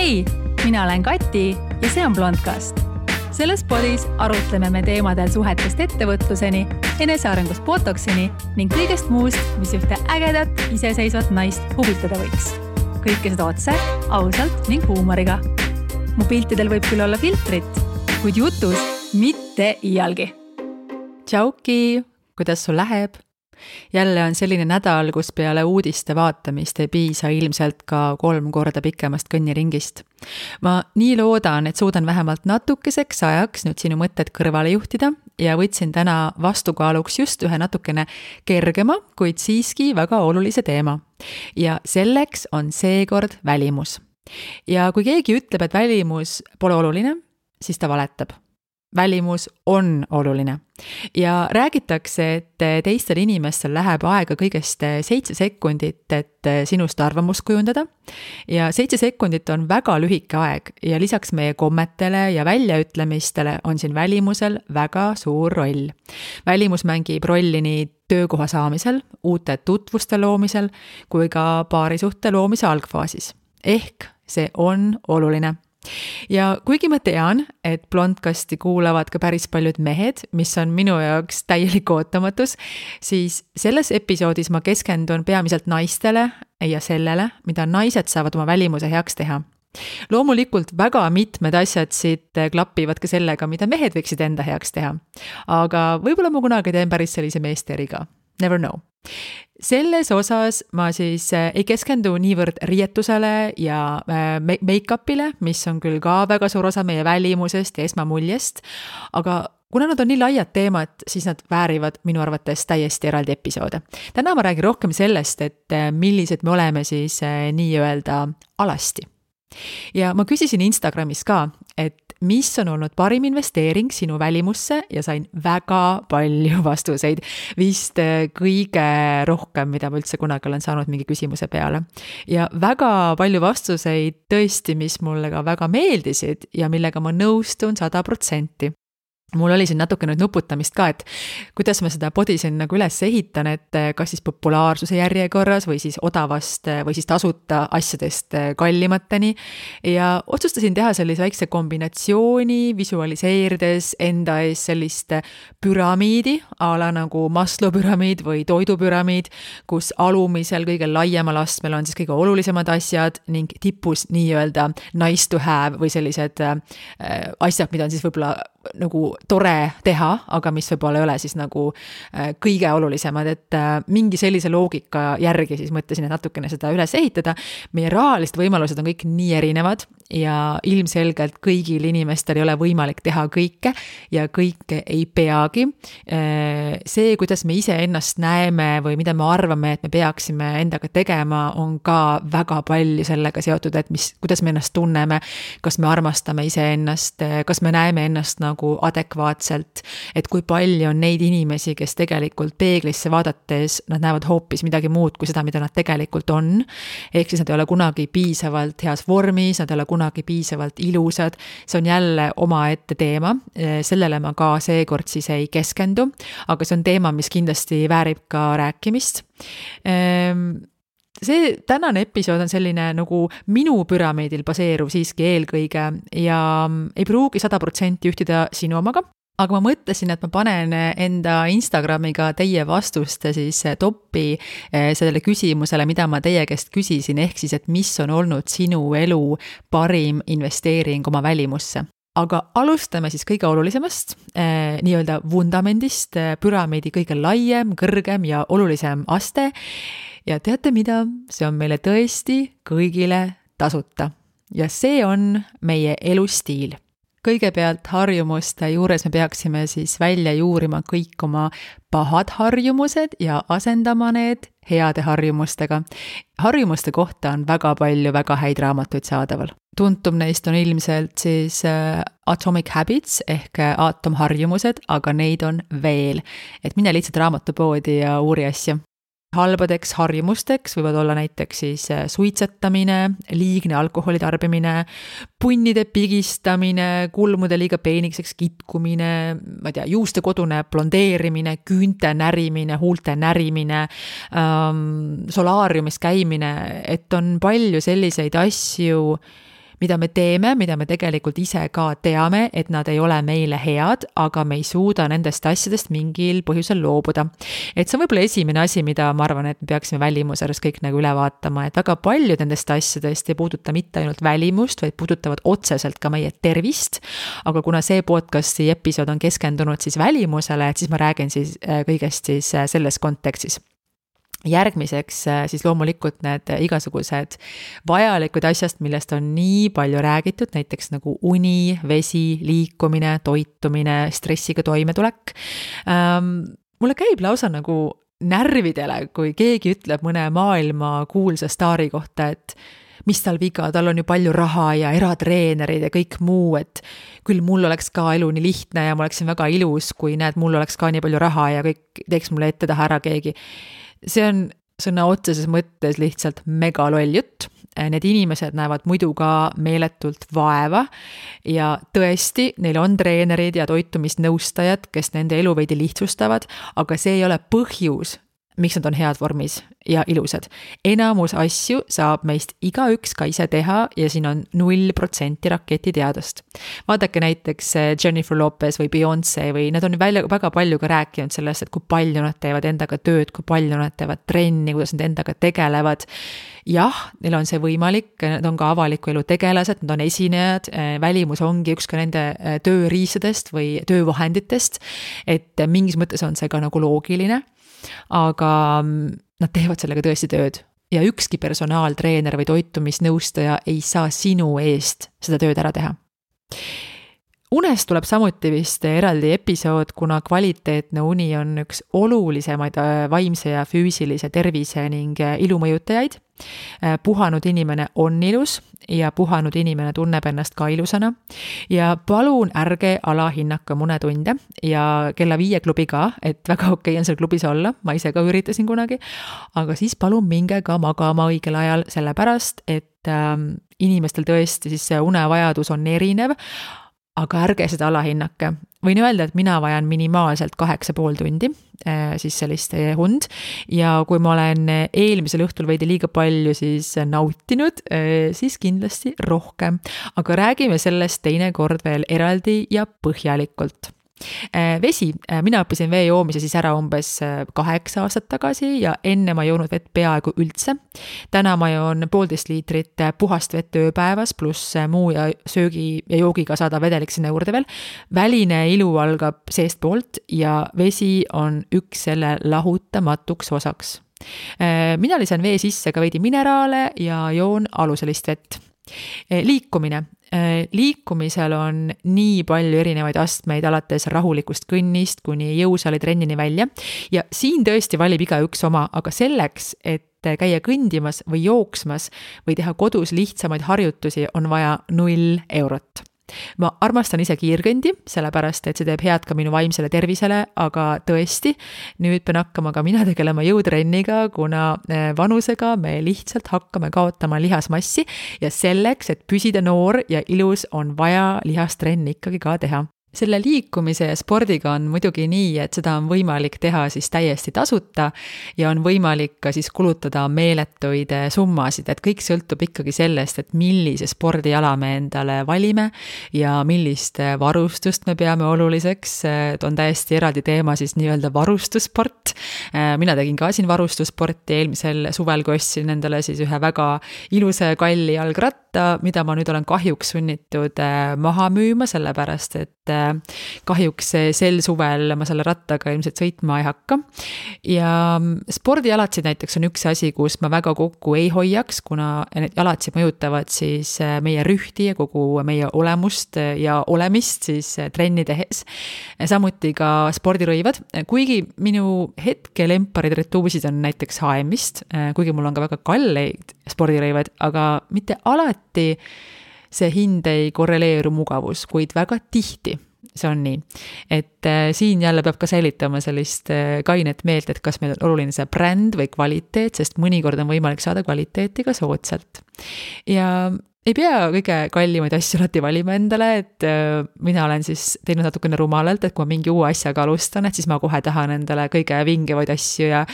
hei, mina olen Kati ja see on Blondcast. selles podis arutleme me teemadel suhetest ettevõtluseni, enesearengust botoksini ning kõigest muust, mis ühte ägedat iseseisvat naist huvitada võiks. kõike seda otse, ausalt ning huumoriga. mu piltidel võib küll olla filtrit, kuid jutus mitte iialgi. tšauki, kuidas sul läheb? Jälle on selline nädal, kus peale uudiste vaatamist ei piisa ilmselt ka kolm korda pikemast kõnniringist. ma nii loodan, et suudan vähemalt natukeseks ajaks nüüd sinu mõtted kõrvale juhtida ja võtsin täna vastukaaluks just ühe natukene kergema, kuid siiski väga olulise teema. ja selleks on seekord välimus. ja kui keegi ütleb, et välimus pole oluline, siis ta valetab välimus on oluline. ja räägitakse, et teistel inimestel läheb aega kõigest seitse sekundit, et sinust arvamust kujundada. ja seitse sekundit on väga lühike aeg ja lisaks meie kommetele ja väljaütlemistele on siin välimusel väga suur roll. välimus mängib rolli nii töökoha saamisel, uute tutvuste loomisel kui ka paarisuhte loomise algfaasis. ehk see on oluline ja kuigi ma tean, et Blondcasti kuulavad ka päris paljud mehed, mis on minu jaoks täielik ootamatus, siis selles episoodis ma keskendun peamiselt naistele ja sellele, mida naised saavad oma välimuse heaks teha loomulikult väga mitmed asjad siit klapivad ka sellega, mida mehed võiksid enda heaks teha. aga võib-olla ma kunagi teen päris sellise meesteri ka, never know selles osas ma siis äh, ei keskendu niivõrd riietusele ja äh, make-up'ile, mis on küll ka väga suur osa meie välimusest ja esmamuljest, aga kuna nad on nii laiad teemad, siis nad väärivad minu arvates täiesti eraldi episoode. täna ma räägin rohkem sellest, et äh, millised me oleme siis nii-öelda alasti. ja ma küsisin Instagramis ka, et mis on olnud parim investeering sinu välimusse ja sain väga palju vastuseid. vist äh, kõige rohkem, mida ma üldse kunagi olen saanud mingi küsimuse peale. ja väga palju vastuseid tõesti, mis mulle ka väga meeldisid ja millega ma nõustun sada protsenti mul oli siin natuke nüüd nuputamist ka, et kuidas ma seda podi siin nagu üles ehitan, et eh, kas siis populaarsuse järjekorras või siis odavast eh, või siis tasuta asjadest eh, kallimateni. ja otsustasin teha sellise väikse kombinatsiooni, visualiseerides enda ees sellist püramiidi a la nagu Maslow püramiid või toidupüramiid, kus alumisel, kõige laiemal astmel on siis kõige olulisemad asjad ning tipus nii-öelda nice to have või sellised asjad, mida on siis võib-olla nagu tore teha, aga mis võib-olla ei ole siis nagu äh, kõige olulisemad, et äh, mingi sellise loogika järgi siis mõtlesin, et natukene seda üles ehitada. meie rahalised võimalused on kõik nii erinevad ja ilmselgelt kõigil inimestel ei ole võimalik teha kõike ja kõike ei peagi. Äh, see, kuidas me iseennast näeme või mida me arvame, et me peaksime endaga tegema, on ka väga palju sellega seotud, et mis, kuidas me ennast tunneme, kas me armastame iseennast, kas me näeme ennast nagu adekvaatselt, et kui palju on neid inimesi, kes tegelikult peeglisse vaadates, nad näevad hoopis midagi muud kui seda, mida nad tegelikult on. ehk siis nad ei ole kunagi piisavalt heas vormis, nad ei ole kunagi piisavalt ilusad, see on jälle omaette teema, sellele ma ka seekord siis ei keskendu, aga see on teema, mis kindlasti väärib ka rääkimist. Ehm, see tänane episood on selline nagu minu püramiidil baseeruv siiski eelkõige ja ei pruugi sada protsenti ühtida sinu omaga, aga ma mõtlesin, et ma panen enda Instagramiga teie vastuste siis toppi eh, sellele küsimusele, mida ma teie käest küsisin, ehk siis, et mis on olnud sinu elu parim investeering oma välimusse aga alustame siis kõige olulisemast eh,, nii-öelda vundamendist, eh, püramiidi kõige laiem, kõrgem ja olulisem aste. Ja teate mida, see on meile tõesti kõigile tasuta ja see on meie elustiil kõigepealt harjumuste juures me peaksime siis välja juurima kõik oma pahad harjumused ja asendama need heade harjumustega. harjumuste kohta on väga palju väga häid raamatuid saadaval. tuntum neist on ilmselt siis äh, Atomic Habits ehk äh, aatomharjumused, aga neid on veel. et mine lihtsalt raamatupoodi ja uuri asju halbadeks harjumusteks võivad olla näiteks siis äh, suitsetamine, liigne alkoholi tarbimine, punnide pigistamine, kulmude liiga peenikeseks kitkumine, ma ei tea, juuste kodune blondeerimine, küünte närimine, huulte närimine ähm,, solaariumis käimine, et on palju selliseid asju, mida me teeme, mida me tegelikult ise ka teame, et nad ei ole meile head, aga me ei suuda nendest asjadest mingil põhjusel loobuda. et see on võib-olla esimene asi, mida ma arvan, et me peaksime välimuse juures kõik nagu üle vaatama, et väga paljud nendest asjadest ei puuduta mitte ainult välimust, vaid puudutavad otseselt ka meie tervist. aga kuna see podcast'i episood on keskendunud siis välimusele, et siis ma räägin siis äh, kõigest siis äh, selles kontekstis järgmiseks äh, siis loomulikult need igasugused vajalikud asjast, millest on nii palju räägitud, näiteks nagu uni, vesi, liikumine, toitumine, stressiga toimetulek ähm,. mulle käib lausa nagu närvidele, kui keegi ütleb mõne maailma kuulsa staari kohta, et mis tal viga, tal on ju palju raha ja eratreenerid ja kõik muu, et küll mul oleks ka elu nii lihtne ja ma oleksin väga ilus, kui näed, mul oleks ka nii palju raha ja kõik teeks mulle ette-taha ära keegi see on sõna otseses mõttes lihtsalt megaloll jutt. Need inimesed näevad muidu ka meeletult vaeva ja tõesti, neil on treenerid ja toitumisnõustajad, kes nende elu veidi lihtsustavad, aga see ei ole põhjus, miks nad on head vormis ja ilusad. enamus asju saab meist igaüks ka ise teha ja siin on null protsenti raketiteadust. vaadake näiteks eh, Jennifer Lopez või Beyonce või nad on välja, väga palju ka rääkinud sellest, et kui palju nad teevad endaga tööd, kui palju nad teevad trenni, kuidas nad endaga tegelevad. jah, neil on see võimalik, nad on ka avaliku elu tegelased, nad on esinejad, eh, välimus ongi üks ka nende eh, tööriistadest või töövahenditest. et mingis mõttes on see ka nagu loogiline aga mm, nad teevad sellega tõesti tööd ja ükski personaaltreener või toitumisnõustaja ei saa sinu eest seda tööd ära teha. Unest tuleb samuti vist eraldi episood, kuna kvaliteetne uni on üks olulisemaid äh, vaimse ja füüsilise tervise ning äh, ilu mõjutajaid Äh, puhanud inimene on ilus ja puhanud inimene tunneb ennast ka ilusana. ja palun ärge alahinnake munetunde ja kella viie klubi ka, et väga okei okay on seal klubis olla, ma ise ka üritasin kunagi. aga siis palun minge ka magama õigel ajal, sellepärast et ähm, inimestel tõesti siis see unevajadus on erinev aga ärge seda alahinnake. võin öelda, et mina vajan minimaalselt kaheksa pool tundi, äh, siis sellist äh, und. ja kui ma olen eelmisel õhtul veidi liiga palju siis nautinud, äh, siis kindlasti rohkem. aga räägime sellest teinekord veel eraldi ja põhjalikult vesi, äh, mina õppisin vee joomise siis ära umbes äh, kaheksa aastat tagasi ja enne ma ei joonud vett peaaegu üldse. täna ma joon poolteist liitrit puhast vett ööpäevas, pluss muu ja söögi ja joogiga saadav vedelik sinna juurde veel. väline ilu algab seestpoolt ja vesi on üks selle lahutamatuks osaks. mina lisan vee sisse ka veidi mineraale ja joon aluselist vett liikumine, Äh, liikumisel on nii palju erinevaid astmeid, alates rahulikust kõnnist kuni jõusaali trennini välja. ja siin tõesti valib igaüks oma, aga selleks, et käia kõndimas või jooksmas või teha kodus lihtsamaid harjutusi, on vaja null eurot ma armastan ise kiirkõndi, sellepärast et see teeb head ka minu vaimsele tervisele, aga tõesti, nüüd pean hakkama ka mina tegelema jõutrenniga, kuna eh, vanusega me lihtsalt hakkame kaotama lihasmassi ja selleks, et püsida noor ja ilus, on vaja lihastrenni ikkagi ka teha selle liikumise ja spordiga on muidugi nii, et seda on võimalik teha siis täiesti tasuta ja on võimalik ka siis kulutada meeletuid eh, summasid, et kõik sõltub ikkagi sellest, et millise spordiala me endale valime ja millist eh, varustust me peame oluliseks, et on täiesti eraldi teema siis nii-öelda varustussport. Eh, mina tegin ka siin varustussporti. Eelmisel suvel, kui ostsin endale siis ühe väga ilusa kalli jalgratta, mida ma nüüd olen kahjuks sunnitud maha müüma, sellepärast et kahjuks sel suvel ma selle rattaga ilmselt sõitma ei hakka. ja spordialatsid näiteks on üks asi, kus ma väga kokku ei hoiaks, kuna need jalatsid mõjutavad siis äh, meie rühti ja kogu meie olemust ja olemist siis äh, trenni tehes. samuti ka spordirõivad, kuigi minu hetke lemparid retuusid on näiteks HM-ist, äh, kuigi mul on ka väga kalleid spordirõivaid, aga mitte alati see hind ei korreleeru mugavus, kuid väga tihti see on nii. et äh, siin jälle peab ka säilitama sellist äh, kainet meelt, et kas meil on oluline see bränd või kvaliteet, sest mõnikord on võimalik saada kvaliteeti ka soodsalt. ja ei pea kõige kallimaid asju alati valima endale, et äh, mina olen siis teinud natukene rumalalt, et kui ma mingi uue asjaga alustan, et siis ma kohe tahan endale kõige vingevaid asju ja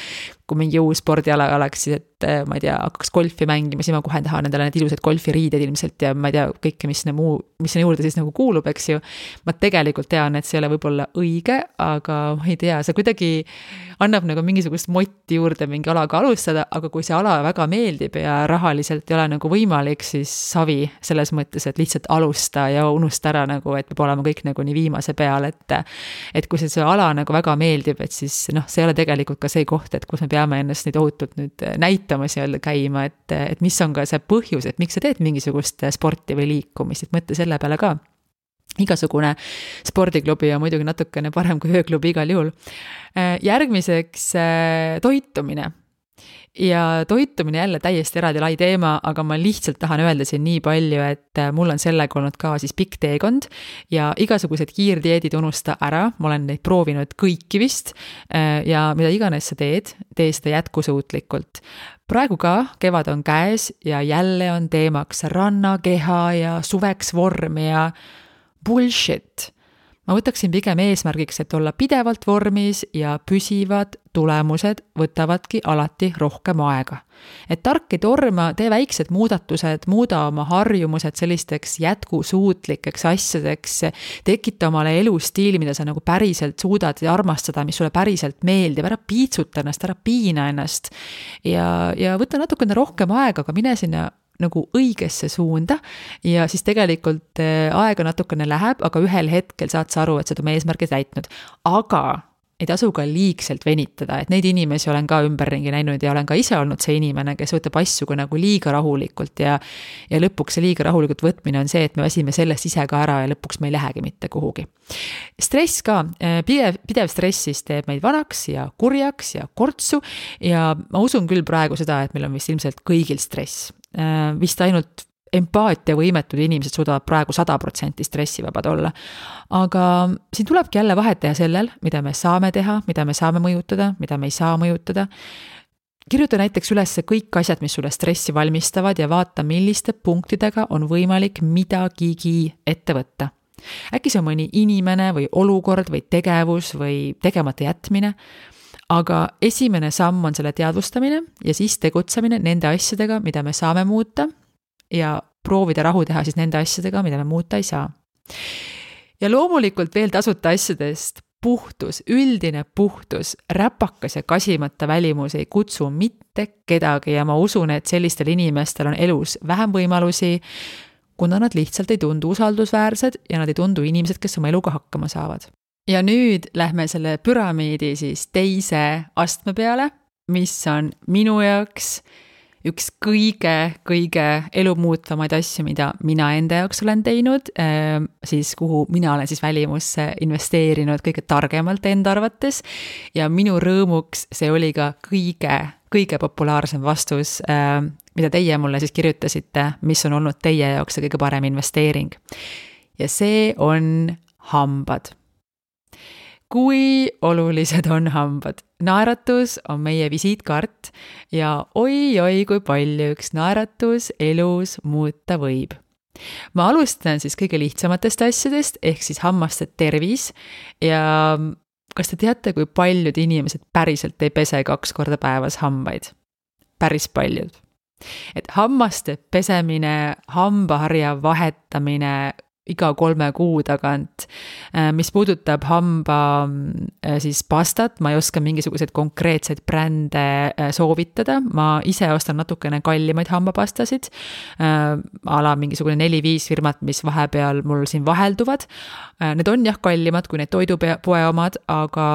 kui mingi uus spordiala oleks, siis et äh, ma ei tea, hakkaks golfi mängima, siis ma kohe tahan endale need ilusad golfiriided ilmselt ja ma ei tea, kõike, mis sinna muu, mis sinna juurde siis nagu kuulub, eks ju. ma tegelikult tean, et see ei ole võib-olla õige, aga ma ei tea, see kuidagi annab nagu mingisugust motti juurde mingi alaga alustada, aga kui see ala väga meeldib ja rahaliselt ei ole nagu võimalik, siis savi selles mõttes, et lihtsalt alusta ja unusta ära nagu, et peab olema kõik nagu nii viimase peal, et et kui see, see ala nagu väga meeldib, et siis noh, see ei ole tegelikult ka see koht, et kus me peame ennast nii tohutult nüüd äh, näitamas nii-öelda käima, et, et mis on ka see põhjus, et miks sa teed mingisugust äh, sporti või liikumist, et mõtle selle peale ka igasugune spordiklubi on muidugi natukene parem kui ööklubi igal juhul. Äh, järgmiseks toitumine ja toitumine jälle täiesti eraldi lai teema, aga ma lihtsalt tahan öelda siin nii palju, et äh, mul on sellega olnud ka siis pikk teekond ja igasugused kiirdieedid unusta ära, ma olen neid proovinud kõiki vist. Äh, ja mida iganes sa teed, tee seda jätkusuutlikult. praegu ka, kevad on käes ja jälle on teemaks rannakeha ja suveks vorm ja bullshit ma võtaksin pigem eesmärgiks, et olla pidevalt vormis ja püsivad tulemused võtavadki alati rohkem aega. et tark ei torma, tee väiksed muudatused, muuda oma harjumused sellisteks jätkusuutlikeks asjadeks, tekita omale elustiili, mida sa nagu päriselt suudad armastada, mis sulle päriselt meeldib, ära piitsuta ennast, ära piina ennast. ja, ja võta natukene rohkem aega, aga mine sinna nagu õigesse suunda ja siis tegelikult äh, aega natukene läheb, aga ühel hetkel saad sa aru, et sa oled oma eesmärgi täitnud. aga ei tasu ka liigselt venitada, et neid inimesi olen ka ümberringi näinud ja olen ka ise olnud see inimene, kes võtab asju ka nagu liiga rahulikult ja ja lõpuks see liiga rahulikult võtmine on see, et me väsime sellest ise ka ära ja lõpuks me ei lähegi mitte kuhugi. stress ka, äh, pidev, pidev stress siis teeb meid vanaks ja kurjaks ja kortsu ja ma usun küll praegu seda, et meil on vist ilmselt kõigil stress vist ainult empaatiavõimetud inimesed suudavad praegu sada protsenti stressivabad olla. aga siin tulebki jälle vahet teha sellel, mida me saame teha, mida me saame mõjutada, mida me ei saa mõjutada. kirjuta näiteks üles kõik asjad, mis sulle stressi valmistavad ja vaata, milliste punktidega on võimalik midagigi ette võtta. äkki see on mõni inimene või olukord või tegevus või tegemata jätmine aga esimene samm on selle teadvustamine ja siis tegutsemine nende asjadega, mida me saame muuta. Ja proovida rahu teha siis nende asjadega, mida me muuta ei saa. ja loomulikult veel tasuta asjadest, puhtus, üldine puhtus, räpakas ja kasimata välimus ei kutsu mitte kedagi ja ma usun, et sellistel inimestel on elus vähem võimalusi, kuna nad lihtsalt ei tundu usaldusväärsed ja nad ei tundu inimesed, kes oma eluga hakkama saavad ja nüüd lähme selle püramiidi siis teise astme peale, mis on minu jaoks üks kõige-kõige elumuutvamaid asju, mida mina enda jaoks olen teinud, ehm, siis kuhu mina olen siis välimusse investeerinud kõige targemalt enda arvates. ja minu rõõmuks see oli ka kõige, kõige populaarsem vastus, ehm, mida teie mulle siis kirjutasite, mis on olnud teie jaoks see kõige parem investeering. ja see on hambad kui olulised on hambad. naeratus on meie visiitkaart ja oi-oi, kui palju üks naeratus elus muuta võib. ma alustan siis kõige lihtsamatest asjadest, ehk siis hammaste tervis ja kas te teate, kui paljud inimesed päriselt ei pese kaks korda päevas hambaid? päris paljud et hammaste pesemine, hambaharja vahetamine, iga kolme kuu tagant. Äh, mis puudutab hamba äh, siis pastat, ma ei oska mingisuguseid konkreetseid brände äh, soovitada, ma ise ostan natukene kallimaid hambapastasid. a la mingisugune neli-viis firmat, mis vahepeal mul siin vahelduvad. Need on jah kallimad kui need toidupoe omad, aga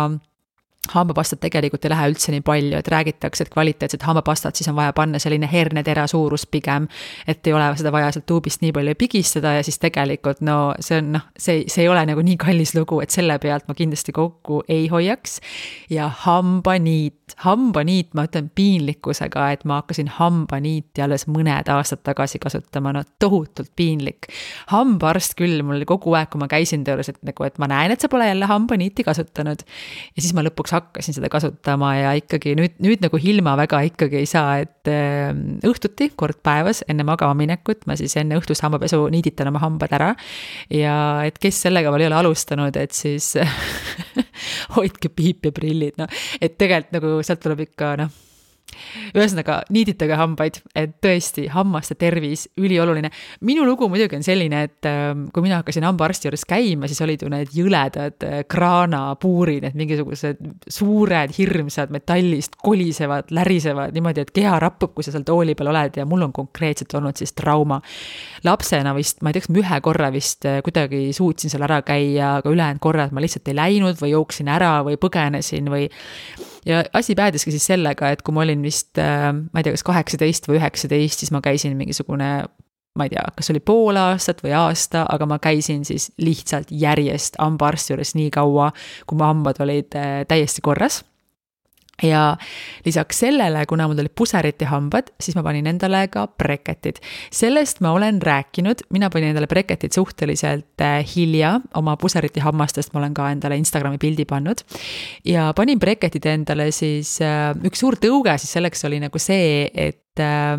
hambapastat tegelikult ei lähe üldse nii palju, et räägitakse, et kvaliteetset hambapastat, siis on vaja panna selline hernetera suurus pigem. et ei ole seda vaja sealt tuubist nii palju pigistada ja siis tegelikult no see on noh, see, see ei ole nagu nii kallis lugu, et selle pealt ma kindlasti kokku ei hoiaks. ja hambaniit, hambaniit, ma ütlen piinlikkusega, et ma hakkasin hambaniiti alles mõned aastad tagasi kasutama, no tohutult piinlik. hambaarst küll mul kogu aeg, kui ma käisin ta juures, et nagu, et ma näen, et sa pole jälle hambaniiti kasutanud. ja siis ma lõpuks hakkasin seda kasutama ja ikkagi nüüd, nüüd nagu ilma väga ikkagi ei saa, et äh, õhtuti kord päevas enne magama minekut ma siis enne õhtust hambapesu niiditan oma hambad ära. ja et kes sellega veel ei ole alustanud, et siis hoidke piip ja prillid, noh. et tegelikult nagu sealt tuleb ikka noh ühesõnaga, niiditage hambaid, et tõesti, hammaste tervis, ülioluline. minu lugu muidugi on selline, et ähm, kui mina hakkasin hambaarsti juures käima, siis olid ju need jõledad äh, kraanapuurid, need mingisugused suured, hirmsad, metallist kolisevad, lärisevad niimoodi, et keha rappub, kui sa seal tooli peal oled ja mul on konkreetselt olnud siis trauma. lapsena vist, ma ei tea, kas ma ühe korra vist äh, kuidagi suutsin seal ära käia, aga ülejäänud korrad ma lihtsalt ei läinud või jooksin ära või põgenesin või ja asi päädiski siis sellega, et kui ma olin vist, äh, ma ei tea, kas kaheksateist või üheksateist, siis ma käisin mingisugune ma ei tea, kas oli pool aastat või aasta, aga ma käisin siis lihtsalt järjest hambaarsti juures nii kaua, kui mu hambad olid äh, täiesti korras ja lisaks sellele, kuna mul olid puseriti hambad, siis ma panin endale ka breketid. sellest ma olen rääkinud, mina panin endale breketid suhteliselt äh, hilja, oma puseriti hammastest ma olen ka endale Instagrami pildi pannud. ja panin breketid endale siis, äh, üks suur tõuge siis selleks oli nagu see, et äh,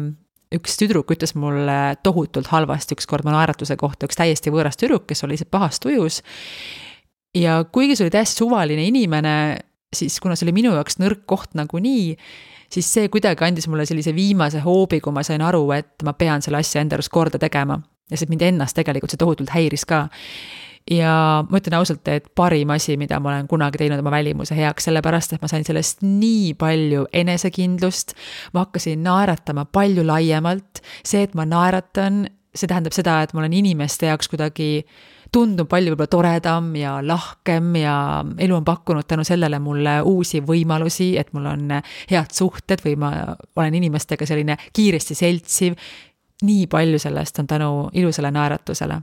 üks tüdruk ütles mulle tohutult halvasti ükskord mu naeratuse kohta, üks täiesti võõras tüdruk, kes oli lihtsalt pahas tujus. ja kuigi see oli täiesti suvaline inimene siis kuna see oli minu jaoks nõrk koht nagunii, siis see kuidagi andis mulle sellise viimase hoobi, kui ma sain aru, et ma pean selle asja enda arust korda tegema. ja see mind ennast tegelikult see tohutult häiris ka. ja ma ütlen ausalt, et parim asi, mida ma olen kunagi teinud oma välimuse heaks, sellepärast et ma sain sellest nii palju enesekindlust, ma hakkasin naeratama palju laiemalt, see, et ma naeratan, see tähendab seda, et ma olen inimeste jaoks kuidagi tundub palju võib-olla toredam ja lahkem ja elu on pakkunud tänu sellele mulle uusi võimalusi, et mul on head suhted või ma olen inimestega selline kiiresti seltsiv. nii palju sellest on tänu ilusale naeratusele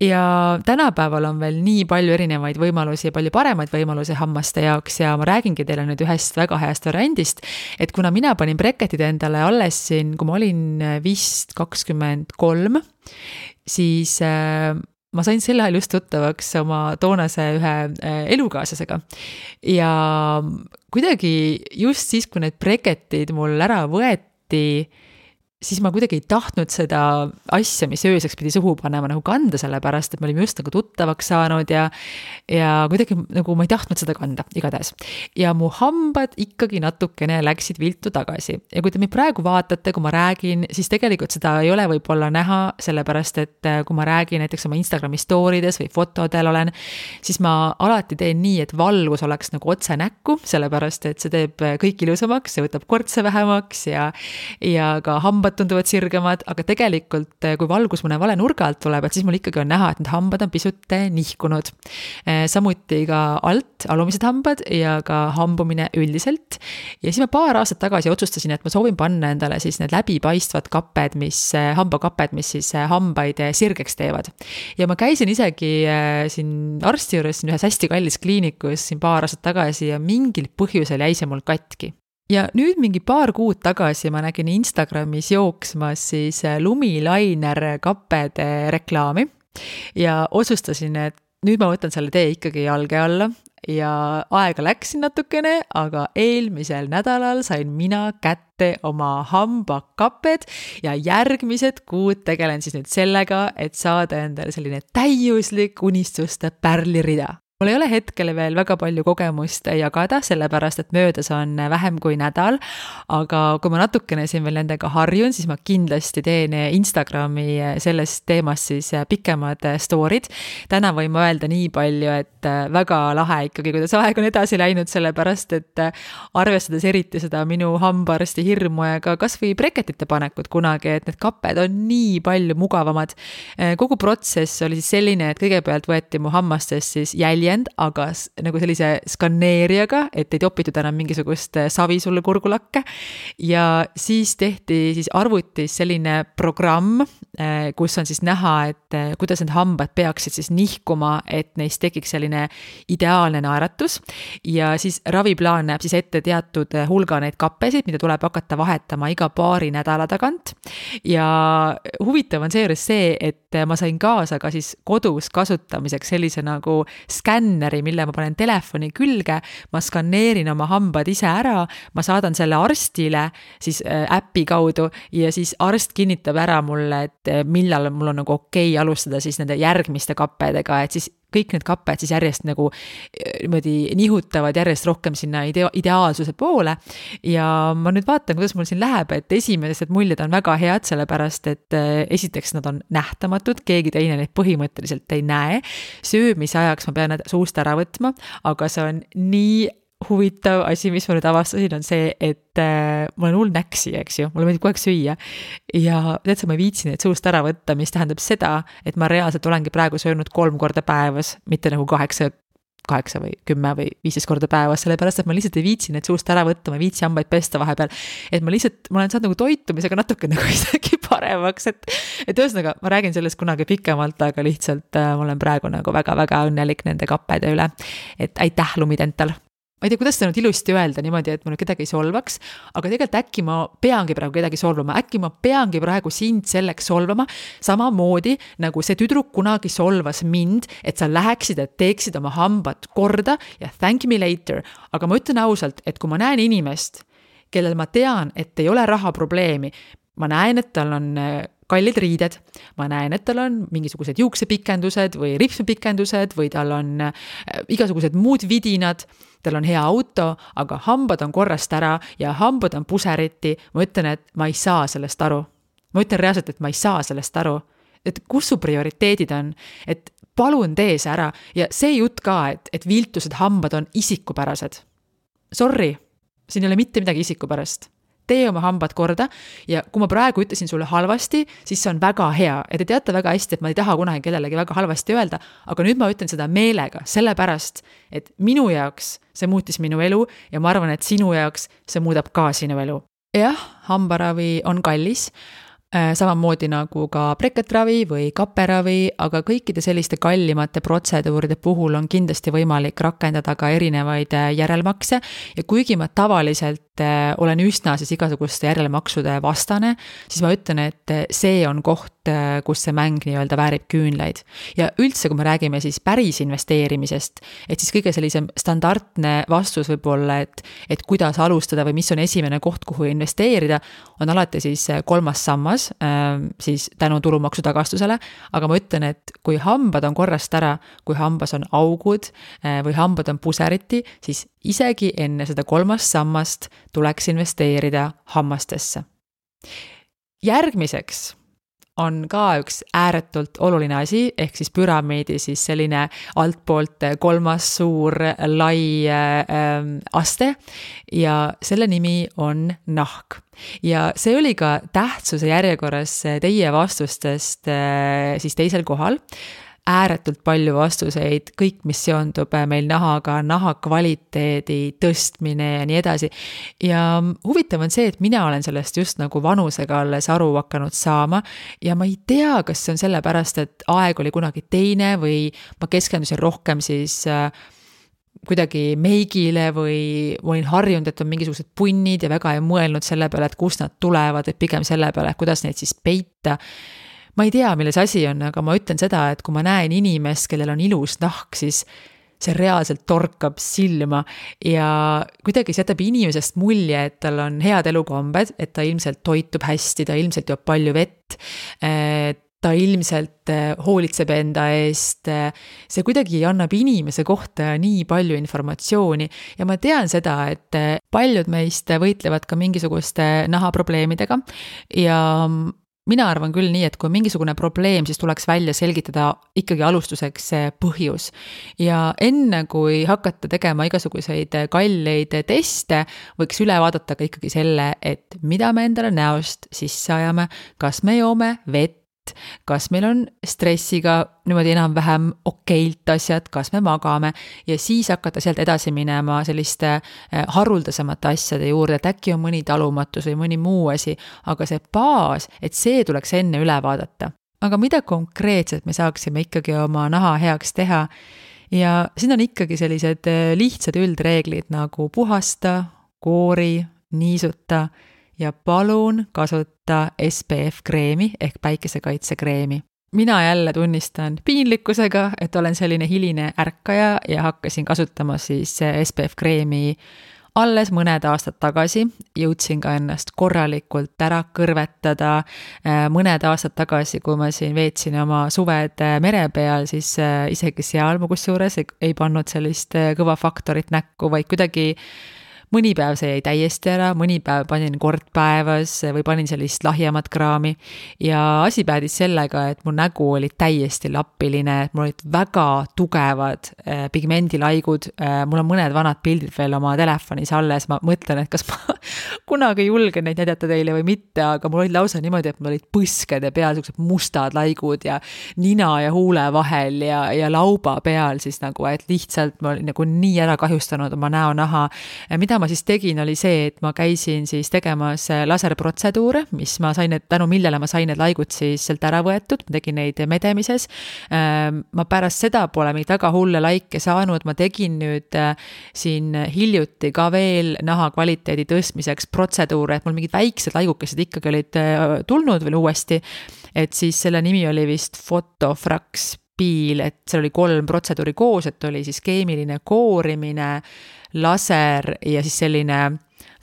ja tänapäeval on veel nii palju erinevaid võimalusi ja palju paremaid võimalusi hammaste jaoks ja ma räägingi teile nüüd ühest väga heast variandist. et kuna mina panin breketid endale alles siin, kui ma olin vist kakskümmend kolm, siis äh, ma sain sel ajal just tuttavaks oma toonase ühe äh, elukaaslasega. ja kuidagi just siis, kui need breketid mul ära võeti siis ma kuidagi ei tahtnud seda asja, mis ööseks pidi suhu panema, nagu kanda, sellepärast et me olime just nagu tuttavaks saanud ja ja kuidagi nagu ma ei tahtnud seda kanda, igatahes. ja mu hambad ikkagi natukene läksid viltu tagasi ja kui te mind praegu vaatate, kui ma räägin, siis tegelikult seda ei ole võib-olla näha, sellepärast et äh, kui ma räägin näiteks oma Instagrami story des või fotodel olen, siis ma alati teen nii, et valgus oleks nagu otse näkku, sellepärast et see teeb kõik ilusamaks, see võtab kortse vähemaks ja ja ka hambad hambad tunduvad sirgemad, aga tegelikult, eh, kui valgus mõne vale nurga alt tuleb, et siis mul ikkagi on näha, et need hambad on pisut eh, nihkunud. Eh, samuti ka alt, alumised hambad ja ka hambumine üldiselt. ja siis ma paar aastat tagasi otsustasin, et ma soovin panna endale siis need läbipaistvad kapped, mis, hambakapped, mis siis hambaid sirgeks teevad. ja ma käisin isegi siin arsti juures siin ühes hästi kallis kliinikus siin paar aastat tagasi ja mingil põhjusel jäi see mul katki ja nüüd mingi paar kuud tagasi ma nägin Instagramis jooksmas siis äh, lumilainer kappede reklaami. Ja otsustasin, et nüüd ma võtan selle tee ikkagi jalge alla. Ja aega läks siin natukene, aga eelmisel nädalal sain mina kätte oma hambakaped ja järgmised kuud tegelen siis nüüd sellega, et saada endale selline täiuslik unistuste pärlirida mul ei ole hetkel veel väga palju kogemust jagada, sellepärast et möödas on vähem kui nädal. aga kui ma natukene siin veel nendega harjun, siis ma kindlasti teen Instagrami sellest teemast siis pikemad story'd. täna võin ma öelda nii palju, et väga lahe ikkagi, kuidas aeg on edasi läinud, sellepärast et arvestades eriti seda minu hambaarsti hirmu ja ka kasvõi breketite panekut kunagi, et need kaped on nii palju mugavamad. kogu protsess oli siis selline, et kõigepealt võeti mu hammastest siis jälje väljend, aga nagu sellise skaneerijaga, et ei topitud enam mingisugust äh, savi sulle kurgulakke. ja siis tehti siis arvutis selline programm, äh, kus on siis näha, et äh, kuidas need hambad peaksid siis nihkuma, et neist tekiks selline ideaalne naeratus. ja siis raviplaan näeb siis ette teatud hulga neid kappesid, mida tuleb hakata vahetama iga paari nädala tagant. ja huvitav on seejuures see, et ma sain kaasa ka siis kodus kasutamiseks sellise nagu skänn skänneri, mille ma panen telefoni külge, ma skaneerin oma hambad ise ära, ma saadan selle arstile siis äh, äpi kaudu ja siis arst kinnitab ära mulle, et äh, millal mul on nagu okei okay alustada siis nende järgmiste kappedega, et siis kõik need kapped siis järjest nagu eh, niimoodi nihutavad järjest rohkem sinna idea-, ideaalsuse poole. ja ma nüüd vaatan, kuidas mul siin läheb, et esimesed muljed on väga head, sellepärast et eh, esiteks nad on nähtamatud, keegi teine neid põhimõtteliselt ei näe. söömise ajaks ma pean nad suust ära võtma, aga see on nii huvitav asi, mis ma nüüd avastasin, on see, et äh, ma olen hull näksija, eks ju, mulle meeldib kogu aeg süüa. ja tead sa, ma ei viitsi neid suust ära võtta, mis tähendab seda, et ma reaalselt olengi praegu söönud kolm korda päevas, mitte nagu kaheksa kaheksa või kümme või viisteist korda päevas, sellepärast et ma lihtsalt ei viitsi neid suust ära võtta, ma ei viitsi hambaid pesta vahepeal. et ma lihtsalt, ma olen saanud nagu toitumisega natuke nagu isegi paremaks, et, et ühesõnaga, ma räägin sellest kunagi pikemalt, aga lihtsalt äh, ma olen praegu nagu väga-väga õnnelik nende kappede üle. et aitäh, Lumidental ma ei tea, kuidas seda nüüd ilusti öelda niimoodi, et ma nüüd kedagi ei solvaks, aga tegelikult äkki ma peangi praegu kedagi solvama, äkki ma peangi praegu sind selleks solvama, samamoodi nagu see tüdruk kunagi solvas mind, et sa läheksid ja teeksid oma hambad korda ja thank me later. aga ma ütlen ausalt, et kui ma näen inimest, kellel ma tean, et ei ole rahaprobleemi, ma näen, et tal on kallid riided, ma näen, et tal on mingisugused juuksepikendused või ripsmepikendused või tal on äh, igasugused muud vidinad, tal on hea auto, aga hambad on korrast ära ja hambad on puseriti, ma ütlen, et ma ei saa sellest aru. ma ütlen reaalselt, et ma ei saa sellest aru. et kus su prioriteedid on, et palun tee see ära ja see jutt ka, et, et viltused hambad on isikupärased. Sorry, siin ei ole mitte midagi isikupärast tee oma hambad korda ja kui ma praegu ütlesin sulle halvasti, siis see on väga hea ja te teate väga hästi, et ma ei taha kunagi kellelegi väga halvasti öelda, aga nüüd ma ütlen seda meelega, sellepärast et minu jaoks see muutis minu elu ja ma arvan, et sinu jaoks see muudab ka sinu elu. jah, hambaravi on kallis, Äh, samamoodi nagu ka breketravi või kaperavi, aga kõikide selliste kallimate protseduuride puhul on kindlasti võimalik rakendada ka erinevaid äh, järelmakse ja kuigi ma tavaliselt olen üsna siis igasuguste järelmaksude vastane, siis ma ütlen, et see on koht, kus see mäng nii-öelda väärib küünlaid. ja üldse, kui me räägime siis päris investeerimisest, et siis kõige sellisem standardne vastus võib olla, et, et kuidas alustada või mis on esimene koht, kuhu investeerida, on alati siis kolmas sammas ähm, siis tänu tulumaksu tagastusele, aga ma ütlen, et kui hambad on korrast ära, kui hambas on augud äh, või hambad on puseriti, siis isegi enne seda kolmast sammast tuleks investeerida hammastesse. järgmiseks on ka üks ääretult oluline asi, ehk siis püramiidi siis selline altpoolt kolmas suur lai äh, aste ja selle nimi on nahk. ja see oli ka tähtsuse järjekorras teie vastustest äh, siis teisel kohal ääretult palju vastuseid, kõik, mis seondub äh, meil nahaga, naha kvaliteedi tõstmine ja nii edasi. ja huvitav on see, et mina olen sellest just nagu vanusega alles aru hakanud saama ja ma ei tea, kas see on sellepärast, et aeg oli kunagi teine või ma keskendusin rohkem siis äh, kuidagi meigile või olin harjunud, et on mingisugused punnid ja väga ei mõelnud selle peale, et kust nad tulevad, et pigem selle peale, kuidas neid siis peita ma ei tea, milles asi on, aga ma ütlen seda, et kui ma näen inimest, kellel on ilus nahk, siis see reaalselt torkab silma ja kuidagi see jätab inimesest mulje, et tal on head elukombed, et ta ilmselt toitub hästi, ta ilmselt joob palju vett. ta ilmselt eh, hoolitseb enda eest, see kuidagi annab inimese kohta nii palju informatsiooni ja ma tean seda, et eh, paljud meist võitlevad ka mingisuguste nahaprobleemidega ja mina arvan küll nii, et kui on mingisugune probleem, siis tuleks välja selgitada ikkagi alustuseks see põhjus. ja enne, kui hakata tegema igasuguseid kalleid teste, võiks üle vaadata ka ikkagi selle, et mida me endale näost sisse ajame, kas me joome vett, kas meil on stressiga niimoodi enam-vähem okeilt asjad, kas me magame ja siis hakata sealt edasi minema selliste eh, haruldasemate asjade juurde, et äkki on mõni talumatus või mõni muu asi, aga see baas, et see tuleks enne üle vaadata. aga mida konkreetselt me saaksime ikkagi oma naha heaks teha? ja siin on ikkagi sellised eh, lihtsad üldreeglid nagu puhasta, koori, niisuta ja palun kasuta SPF kreemi ehk päikesekaitsekreemi. mina jälle tunnistan piinlikkusega, et olen selline hiline ärkaja ja hakkasin kasutama siis SPF kreemi alles mõned aastad tagasi jõudsin ka ennast korralikult ära kõrvetada. Äh, mõned aastad tagasi, kui ma siin veetsin oma suved äh, mere peal, siis äh, isegi seal ma kusjuures ei, ei pannud sellist kõva faktorit näkku, vaid kuidagi mõni päev see jäi täiesti ära, mõni päev panin kord päevas või panin sellist lahjemat kraami. ja asi päädis sellega, et mu nägu oli täiesti lapiline, et mul olid väga tugevad äh, pigmendilaigud äh,. mul on mõned vanad pildid veel oma telefonis alles, ma mõtlen, et kas ma kunagi julgen neid näidata teile või mitte, aga mul olid lausa niimoodi, et mul olid põskede peal siuksed mustad laigud ja nina ja huule vahel ja, ja lauba peal siis nagu, et lihtsalt ma olin nagu nii ära kahjustanud oma näonaha, mida mida ma siis tegin, oli see, et ma käisin siis tegemas äh, laserprotseduure, mis ma sain, tänu millele ma sain need laigud siis sealt ära võetud, ma tegin neid medemises. Ähm, ma pärast seda pole mingeid väga hulle laike saanud, ma tegin nüüd äh, siin hiljuti ka veel naha kvaliteedi tõstmiseks protseduure, et mul mingid väiksed laigukesed ikkagi olid äh, tulnud veel uuesti. et siis selle nimi oli vist Photofrax piil, et seal oli kolm protseduuri koos, et oli siis keemiline koorimine laser ja siis selline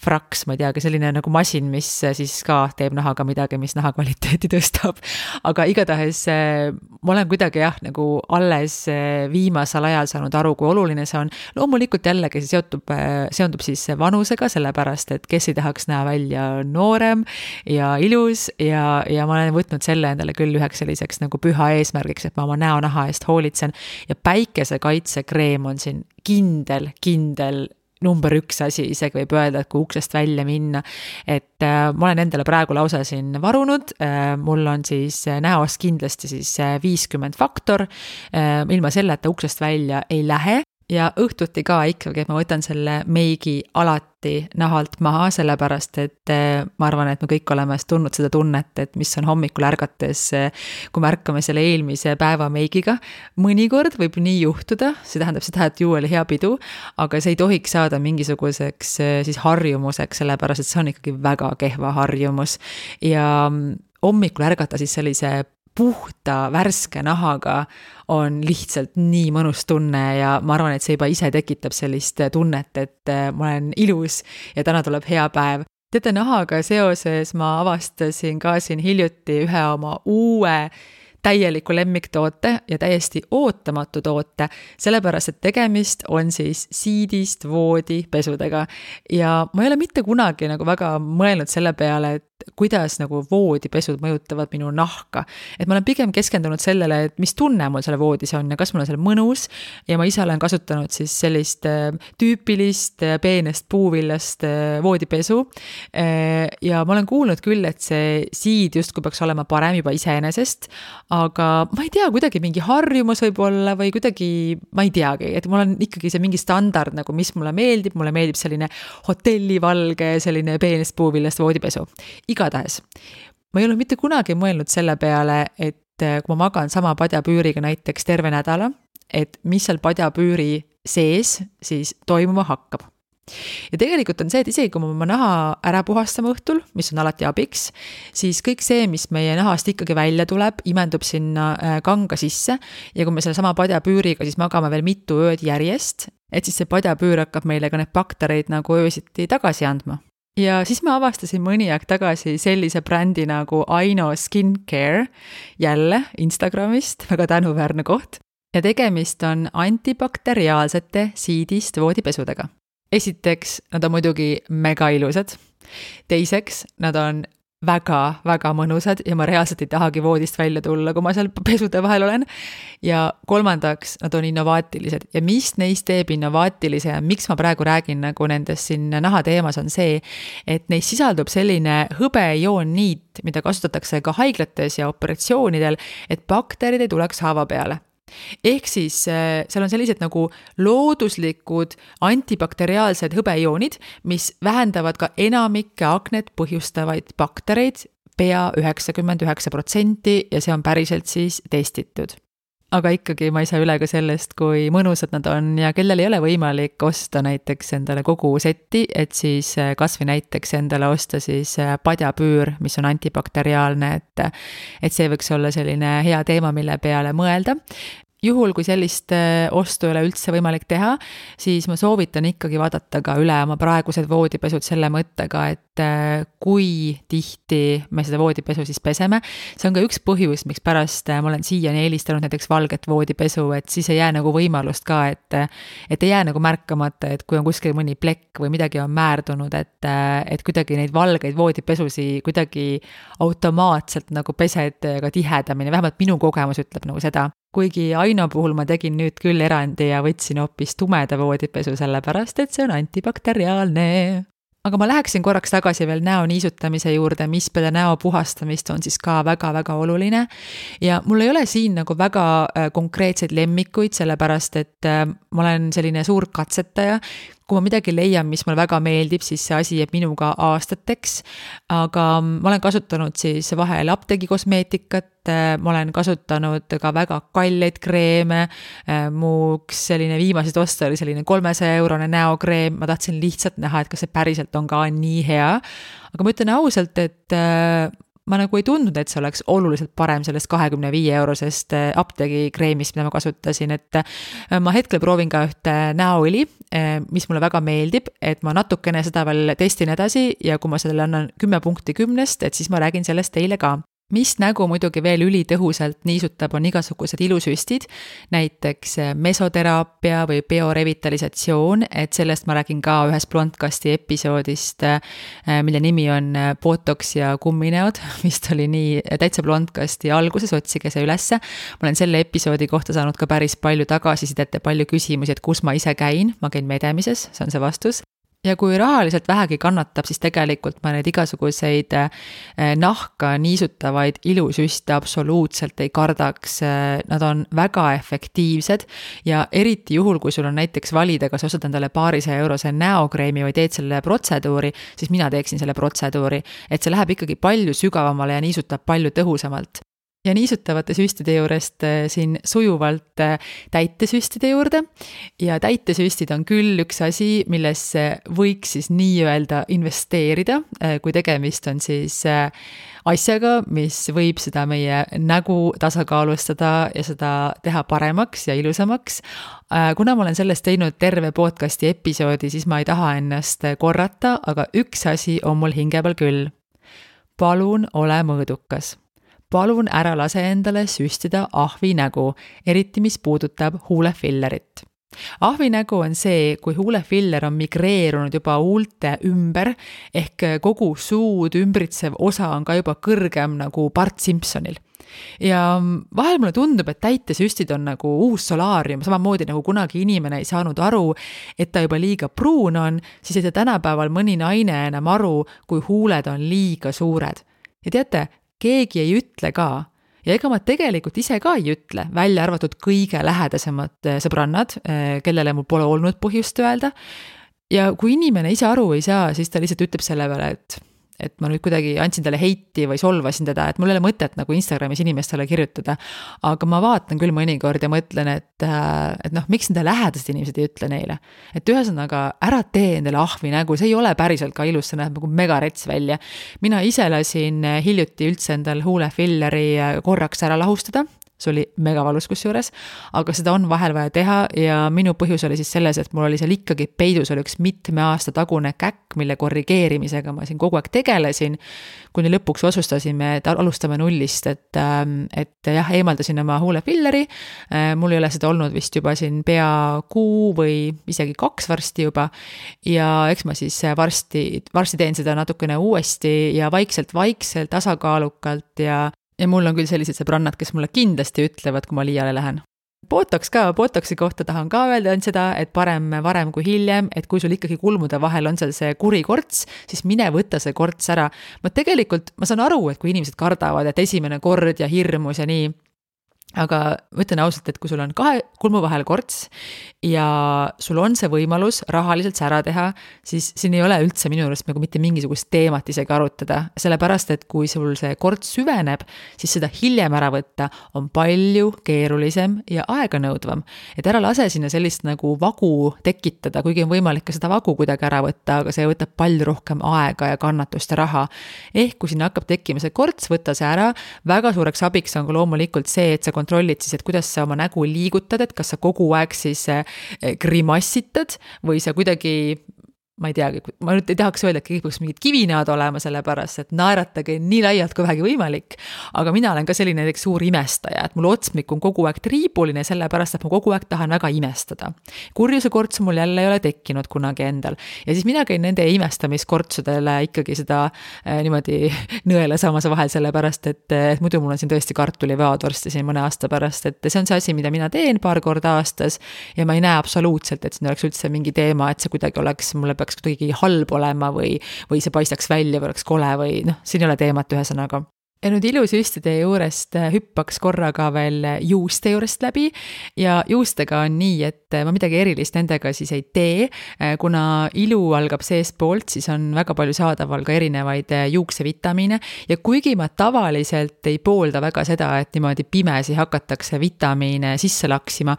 fraks, ma ei teagi, selline nagu masin, mis siis ka teeb nahaga midagi, mis naha kvaliteeti tõstab. aga igatahes eh, ma olen kuidagi jah, nagu alles eh, viimasel ajal saanud aru, kui oluline see on. loomulikult jällegi see seotub, eh, seondub siis vanusega, sellepärast et kes ei tahaks näha välja noorem ja ilus ja, ja ma olen võtnud selle endale küll üheks selliseks nagu püha eesmärgiks, et ma oma näonaha eest hoolitsen. ja päikesekaitsekreem on siin kindel, kindel number üks asi, isegi võib öelda, et kui uksest välja minna. et äh, ma olen endale praegu lausa siin varunud äh,, mul on siis äh, näost kindlasti siis äh, viiskümmend faktor äh,, ilma selleta uksest välja ei lähe ja õhtuti ka ikkagi, et ma võtan selle meigi alati nahalt maha, sellepärast et eh, ma arvan, et me kõik oleme tundnud seda tunnet, et mis on hommikul ärgates, eh, kui me ärkame selle eelmise päeva meigiga. mõnikord võib nii juhtuda, see tähendab seda, et ju oli hea pidu, aga see ei tohiks saada mingisuguseks eh, siis harjumuseks, sellepärast et see on ikkagi väga kehva harjumus. ja mm, hommikul ärgata siis sellise puhta värske nahaga on lihtsalt nii mõnus tunne ja ma arvan, et see juba ise tekitab sellist tunnet, et äh, ma olen ilus ja täna tuleb hea päev. teate, nahaga seoses ma avastasin ka siin hiljuti ühe oma uue täieliku lemmiktoote ja täiesti ootamatu toote, sellepärast et tegemist on siis siidist voodipesudega. ja ma ei ole mitte kunagi nagu väga mõelnud selle peale, et kuidas nagu voodipesud mõjutavad minu nahka. et ma olen pigem keskendunud sellele, et mis tunne mul seal voodis on ja kas mul on seal mõnus. ja ma ise olen kasutanud siis sellist äh, tüüpilist äh, peenest puuvillast äh, voodipesu. ja ma olen kuulnud küll, et see siid justkui peaks olema parem juba iseenesest. aga ma ei tea, kuidagi mingi harjumus võib-olla või kuidagi, ma ei teagi, et mul on ikkagi see mingi standard nagu, mis mulle meeldib, mulle meeldib selline hotellivalge, selline peenest puuvillast voodipesu igatahes, ma ei ole mitte kunagi mõelnud selle peale, et eh, kui ma magan sama padjapüüriga näiteks terve nädala, et mis seal padjapüüri sees siis toimuma hakkab. Ja tegelikult on see, et isegi kui me oma naha ära puhastame õhtul, mis on alati abiks, siis kõik see, mis meie nahast ikkagi välja tuleb, imendub sinna eh, kanga sisse ja kui me sellesama padjapüüriga siis magame veel mitu ööd järjest, et siis see padjapüür hakkab meile ka need baktereid nagu öösiti tagasi andma ja siis ma avastasin mõni aeg tagasi sellise brändi nagu Aino Skincare, jälle Instagramist, väga tänuväärne koht. ja tegemist on antibakteriaalsete siidist voodipesudega. esiteks, nad on muidugi mega ilusad. teiseks, nad on väga-väga mõnusad ja ma reaalselt ei tahagi voodist välja tulla, kui ma seal pesude vahel olen. ja kolmandaks, nad on innovaatilised ja mis neist teeb innovaatilise ja miks ma praegu räägin nagu nendest siin nahateemas, on see, et neis sisaldub selline hõbejoonniit, mida kasutatakse ka haiglates ja operatsioonidel, et bakterid ei tuleks haava peale ehk siis äh, seal on sellised nagu looduslikud antibakteriaalsed hõbejoonid, mis vähendavad ka enamikke aknet põhjustavaid baktereid pea üheksakümmend üheksa protsenti ja see on päriselt siis testitud aga ikkagi ma ei saa üle ka sellest, kui mõnusad nad on ja kellel ei ole võimalik osta näiteks endale kogu setti, et siis äh, kasvõi näiteks endale osta siis äh, padjapüür, mis on antibakteriaalne, et et see võiks olla selline hea teema, mille peale mõelda juhul, kui sellist äh, ostu ei ole üldse võimalik teha, siis ma soovitan ikkagi vaadata ka üle oma praegused voodipesud selle mõttega, et äh, kui tihti me seda voodipesu siis peseme. see on ka üks põhjus, mikspärast äh, ma olen siiani eelistanud näiteks valget voodipesu, et siis ei jää nagu võimalust ka, et et ei jää nagu märkamata, et kui on kuskil mõni plekk või midagi on määrdunud, et, et kuidagi neid valgeid voodipesusi kuidagi automaatselt nagu pesed ka tihedamini, vähemalt minu kogemus ütleb nagu seda kuigi Aino puhul ma tegin nüüd küll erandi ja võtsin hoopis tumeda voodipesu, sellepärast et see on antibakteriaalne. aga ma läheksin korraks tagasi veel näo niisutamise juurde, mis peale näo puhastamist on siis ka väga-väga oluline. ja mul ei ole siin nagu väga äh, konkreetseid lemmikuid, sellepärast et äh, ma olen selline suur katsetaja kui ma midagi leian, mis mulle väga meeldib, siis see asi jääb minuga aastateks. aga ma olen kasutanud siis vahel apteegi kosmeetikat, ma olen kasutanud ka väga kalleid kreeme. mu üks selline viimaseid oste oli selline kolmesaja eurone näokreem, ma tahtsin lihtsalt näha, et kas see päriselt on ka nii hea. aga ma ütlen ausalt, et ma nagu ei tundnud, et see oleks oluliselt parem sellest kahekümne viie eurosest äh, apteegikreemist, mida ma kasutasin, et äh, ma hetkel proovin ka ühte näoõli, äh, mis mulle väga meeldib, et ma natukene seda veel testin edasi ja kui ma sellele annan kümme punkti kümnest, et siis ma räägin sellest teile ka mis nägu muidugi veel ülitõhusalt niisutab, on igasugused ilusüstid, näiteks eh, mesoteraapia või biorevitalisatsioon, et sellest ma räägin ka ühes Blondcasti episoodist, eh, mille nimi on eh, Botox ja kumminäod, vist oli nii täitsa Blondcasti alguses, otsige see ülesse. ma olen selle episoodi kohta saanud ka päris palju tagasisidet ja palju küsimusi, et kus ma ise käin, ma käin Medemises, see on see vastus ja kui rahaliselt vähegi kannatab, siis tegelikult ma neid igasuguseid äh, nahka niisutavaid ilusüste absoluutselt ei kardaks. Äh, nad on väga efektiivsed ja eriti juhul, kui sul on näiteks valida, kas ostad endale paarisaja eurose näokreemi või teed selle protseduuri, siis mina teeksin selle protseduuri. et see läheb ikkagi palju sügavamale ja niisutab palju tõhusamalt ja niisutavate süstide juurest äh, siin sujuvalt äh, täitesüstide juurde. ja täitesüstid on küll üks asi, millesse võiks siis nii-öelda investeerida, äh, kui tegemist on siis asjaga, mis võib seda meie nägu tasakaalustada ja seda teha paremaks ja ilusamaks. kuna ma olen sellest teinud terve podcast'i episoodi, siis ma ei taha ennast korrata, aga üks asi on mul hinge peal küll. palun ole mõõdukas palun ära lase endale süstida ahvi nägu, eriti mis puudutab huulefillerit ahvinägu on see, kui huulefiller on migreerunud juba huulte ümber ehk kogu suud ümbritsev osa on ka juba kõrgem nagu Bart Simpsonil ja vahel mulle tundub, et täitesüstid on nagu uus solaarium, samamoodi nagu kunagi inimene ei saanud aru, et ta juba liiga pruun on, siis ei saa tänapäeval mõni naine enam aru, kui huuled on liiga suured. ja teate, keegi ei ütle ka ja ega ma tegelikult ise ka ei ütle, välja arvatud kõige lähedasemad eh, sõbrannad, eh, kellele mul pole olnud põhjust öelda. ja kui inimene ise aru ei saa, siis ta lihtsalt ütleb selle peale, et et ma nüüd kuidagi andsin talle heiti või solvasin teda, et mul ei ole mõtet nagu Instagramis inimestele kirjutada. aga ma vaatan küll mõnikord ja mõtlen, et, äh, et noh, miks nende lähedased inimesed ei ütle neile. et ühesõnaga, ära tee endale ahvi nägu, see ei ole päriselt ka ilus, see näeb nagu megarets välja. mina ise lasin hiljuti üldse endal huulefilleri korraks ära lahustada, see oli megavalus kusjuures, aga seda on vahel vaja teha ja minu põhjus oli siis selles, et mul oli seal ikkagi peidus oli üks mitme aasta tagune käkk, mille korrigeerimisega ma siin kogu aeg tegelesin, kuni lõpuks otsustasime, et alustame nullist, et, ähm, et jah, eemaldasin oma huulefilleri, äh, mul ei ole seda olnud vist juba siin pea kuu või isegi kaks varsti juba, ja eks ma siis varsti, varsti teen seda natukene uuesti ja vaikselt-vaikselt, tasakaalukalt ja ja mul on küll sellised sõbrannad, kes mulle kindlasti ütlevad, kui ma liiale lähen. Botox ka, Botoxi kohta tahan ka öelda ainult seda, et parem varem kui hiljem, et kui sul ikkagi kulmude vahel on seal see kuri korts, siis mine võta see korts ära. ma tegelikult, ma saan aru, et kui inimesed kardavad, et esimene kord ja hirmus ja nii aga ma ütlen ausalt, et kui sul on kahe kulmu vahel korts ja sul on see võimalus rahaliselt see ära teha, siis siin ei ole üldse minu arust nagu mitte mingisugust teemat isegi arutada, sellepärast et kui sul see korts süveneb, siis seda hiljem ära võtta on palju keerulisem ja aeganõudvam. et ära lase sinna sellist nagu vagu tekitada, kuigi on võimalik ka seda vagu kuidagi ära võtta, aga see võtab palju rohkem aega ja kannatust ja raha. ehk kui sinna hakkab tekkima see korts, võta see ära, väga suureks abiks on ka loomulikult see, et sa kontrollid siis, et kuidas sa oma nägu liigutad, et kas sa kogu aeg siis grimassitad või sa kuidagi ma ei teagi, ma nüüd ei tahaks öelda, et kõik peaks mingid kivinäod olema, sellepärast et naeratage nii laialt kui vähegi võimalik. aga mina olen ka selline näiteks suur imestaja, et mul otsmik on kogu aeg triibuline, sellepärast et ma kogu aeg tahan väga imestada. kurjuse kortsu mul jälle ei ole tekkinud kunagi endal ja siis mina käin nende imestamiskortsudele ikkagi seda äh, niimoodi nõela saamas vahel, sellepärast et, et muidu mul on siin tõesti kartuliveod varsti siin mõne aasta pärast, et see on see asi, mida mina teen paar korda aastas ja ma ei näe absoluutselt, et siin oleks üldse mingi teema, et see kuidagi oleks mulle peaks kuidagi halb olema või, või see paistaks välja või oleks kole või noh, siin ei ole teemat, ühesõnaga. Ja nüüd ilusüstide juurest äh, hüppaks korra ka veel äh, juuste juurest läbi. Ja juustega on nii, et äh, ma midagi erilist nendega siis ei tee, kuna ilu algab seestpoolt, siis on väga palju saadaval ka erinevaid juuksevitamiine ja kuigi ma tavaliselt ei poolda väga seda, et niimoodi pimesi hakatakse vitamiine sisse laksima,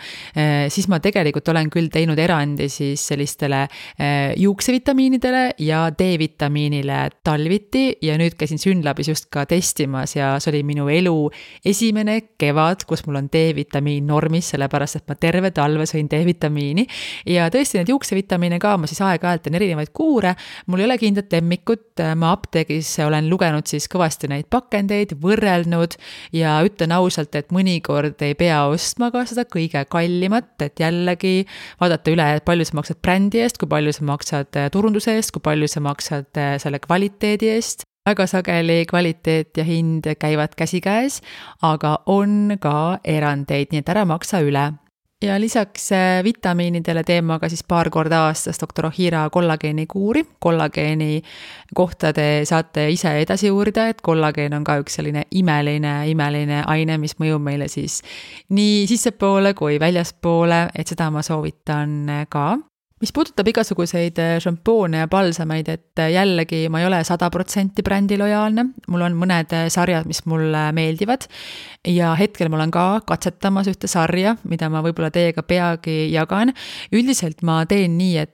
siis ma tegelikult olen küll teinud erandi siis sellistele juuksevitamiinidele ja D-vitamiinile talviti ja nüüd käisin Synlabis just ka testimas ja see oli minu elu esimene kevad, kus mul on D-vitamiin normis, sellepärast et ma terve talve sõin D-vitamiini. Ja tõesti, neid juuksevitamiine ka ma siis aeg-ajalt teen erinevaid kuure, mul ei ole kindlat lemmikut, ma apteegis olen lugenud siis kõvasti neid pakendeid, võrrelnud ja ütlen ausalt, et mõnikord ei pea ostma ka seda kõige kallimat, et jällegi vaadata üle, et palju sa maksad brändi eest, kui palju sa maksad turunduse eest, kui palju sa maksad selle kvaliteedi eest. Väga sageli kvaliteet ja hind käivad käsikäes, aga on ka erandeid, nii et ära maksa üle. Ja lisaks äh, vitamiinidele teen ma ka siis paar korda aastas doktor Ohira kollageenikuuri. kollageeni kohta te saate ise edasi uurida, et kollageen on ka üks selline imeline, imeline aine, mis mõjub meile siis nii sissepoole kui väljaspoole, et seda ma soovitan ka mis puudutab igasuguseid äh, šampoone ja palsameid, et äh, jällegi ma ei ole sada protsenti brändi lojaalne, mul on mõned äh, sarjad, mis mulle meeldivad. ja hetkel ma olen ka katsetamas ühte sarja, mida ma võib-olla teiega peagi jagan. üldiselt ma teen nii, et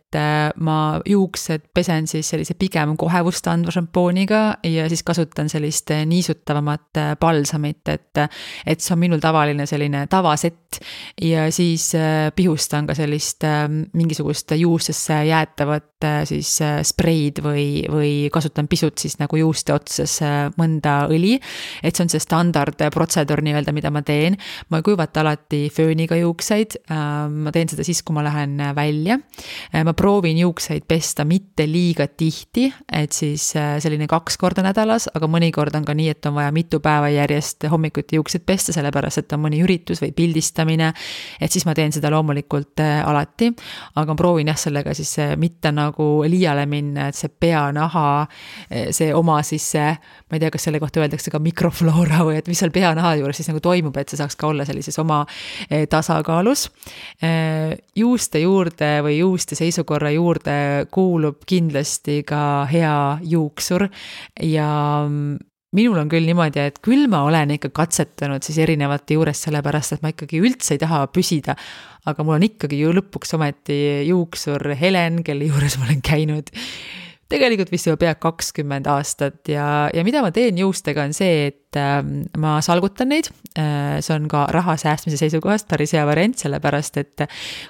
ma juuksed pesen siis sellise pigem kohevust andva šampooniga ja siis kasutan sellist niisutavamat palsamit, et, et see on minul tavaline selline tavasett ja siis pihustan ka sellist mingisugust juustesse jäätavat äh, siis äh, spreid või, või kasutan pisut siis nagu juuste otsas äh, mõnda õli. et see on see standardprotseduur nii-öelda, mida ma teen. ma ei kuivata alati fööniga juukseid, ma teen seda siis, kui ma lähen välja. ma proovin juukseid pesta mitte liiga tihti, et siis selline kaks korda nädalas, aga mõnikord on ka nii, et on vaja mitu päeva järjest hommikuti juukseid pesta, sellepärast et on mõni üritus või pildistamine. et siis ma teen seda loomulikult alati, aga ma proovin jah, sellega siis mitte nagu liiale minna, et see peanaha, see oma siis see, ma ei tea, kas selle kohta öeldakse ka mikrofloora või et mis seal peanaha juures siis nagu toimub, et see saaks ka olla sellises oma eh, tasakaalus. Eh, juuste juurde või juuste seisukorra juurde kuulub kindlasti ka hea juuksur ja minul on küll niimoodi, et küll ma olen ikka katsetanud siis erinevate juures, sellepärast et ma ikkagi üldse ei taha püsida. aga mul on ikkagi ju lõpuks ometi juuksur Helen, kelle juures ma olen käinud tegelikult vist juba pea kakskümmend aastat ja, ja mida ma teen juustega, on see, et äh, ma salgutan neid äh,. see on ka raha säästmise seisukohast päris hea variant, sellepärast et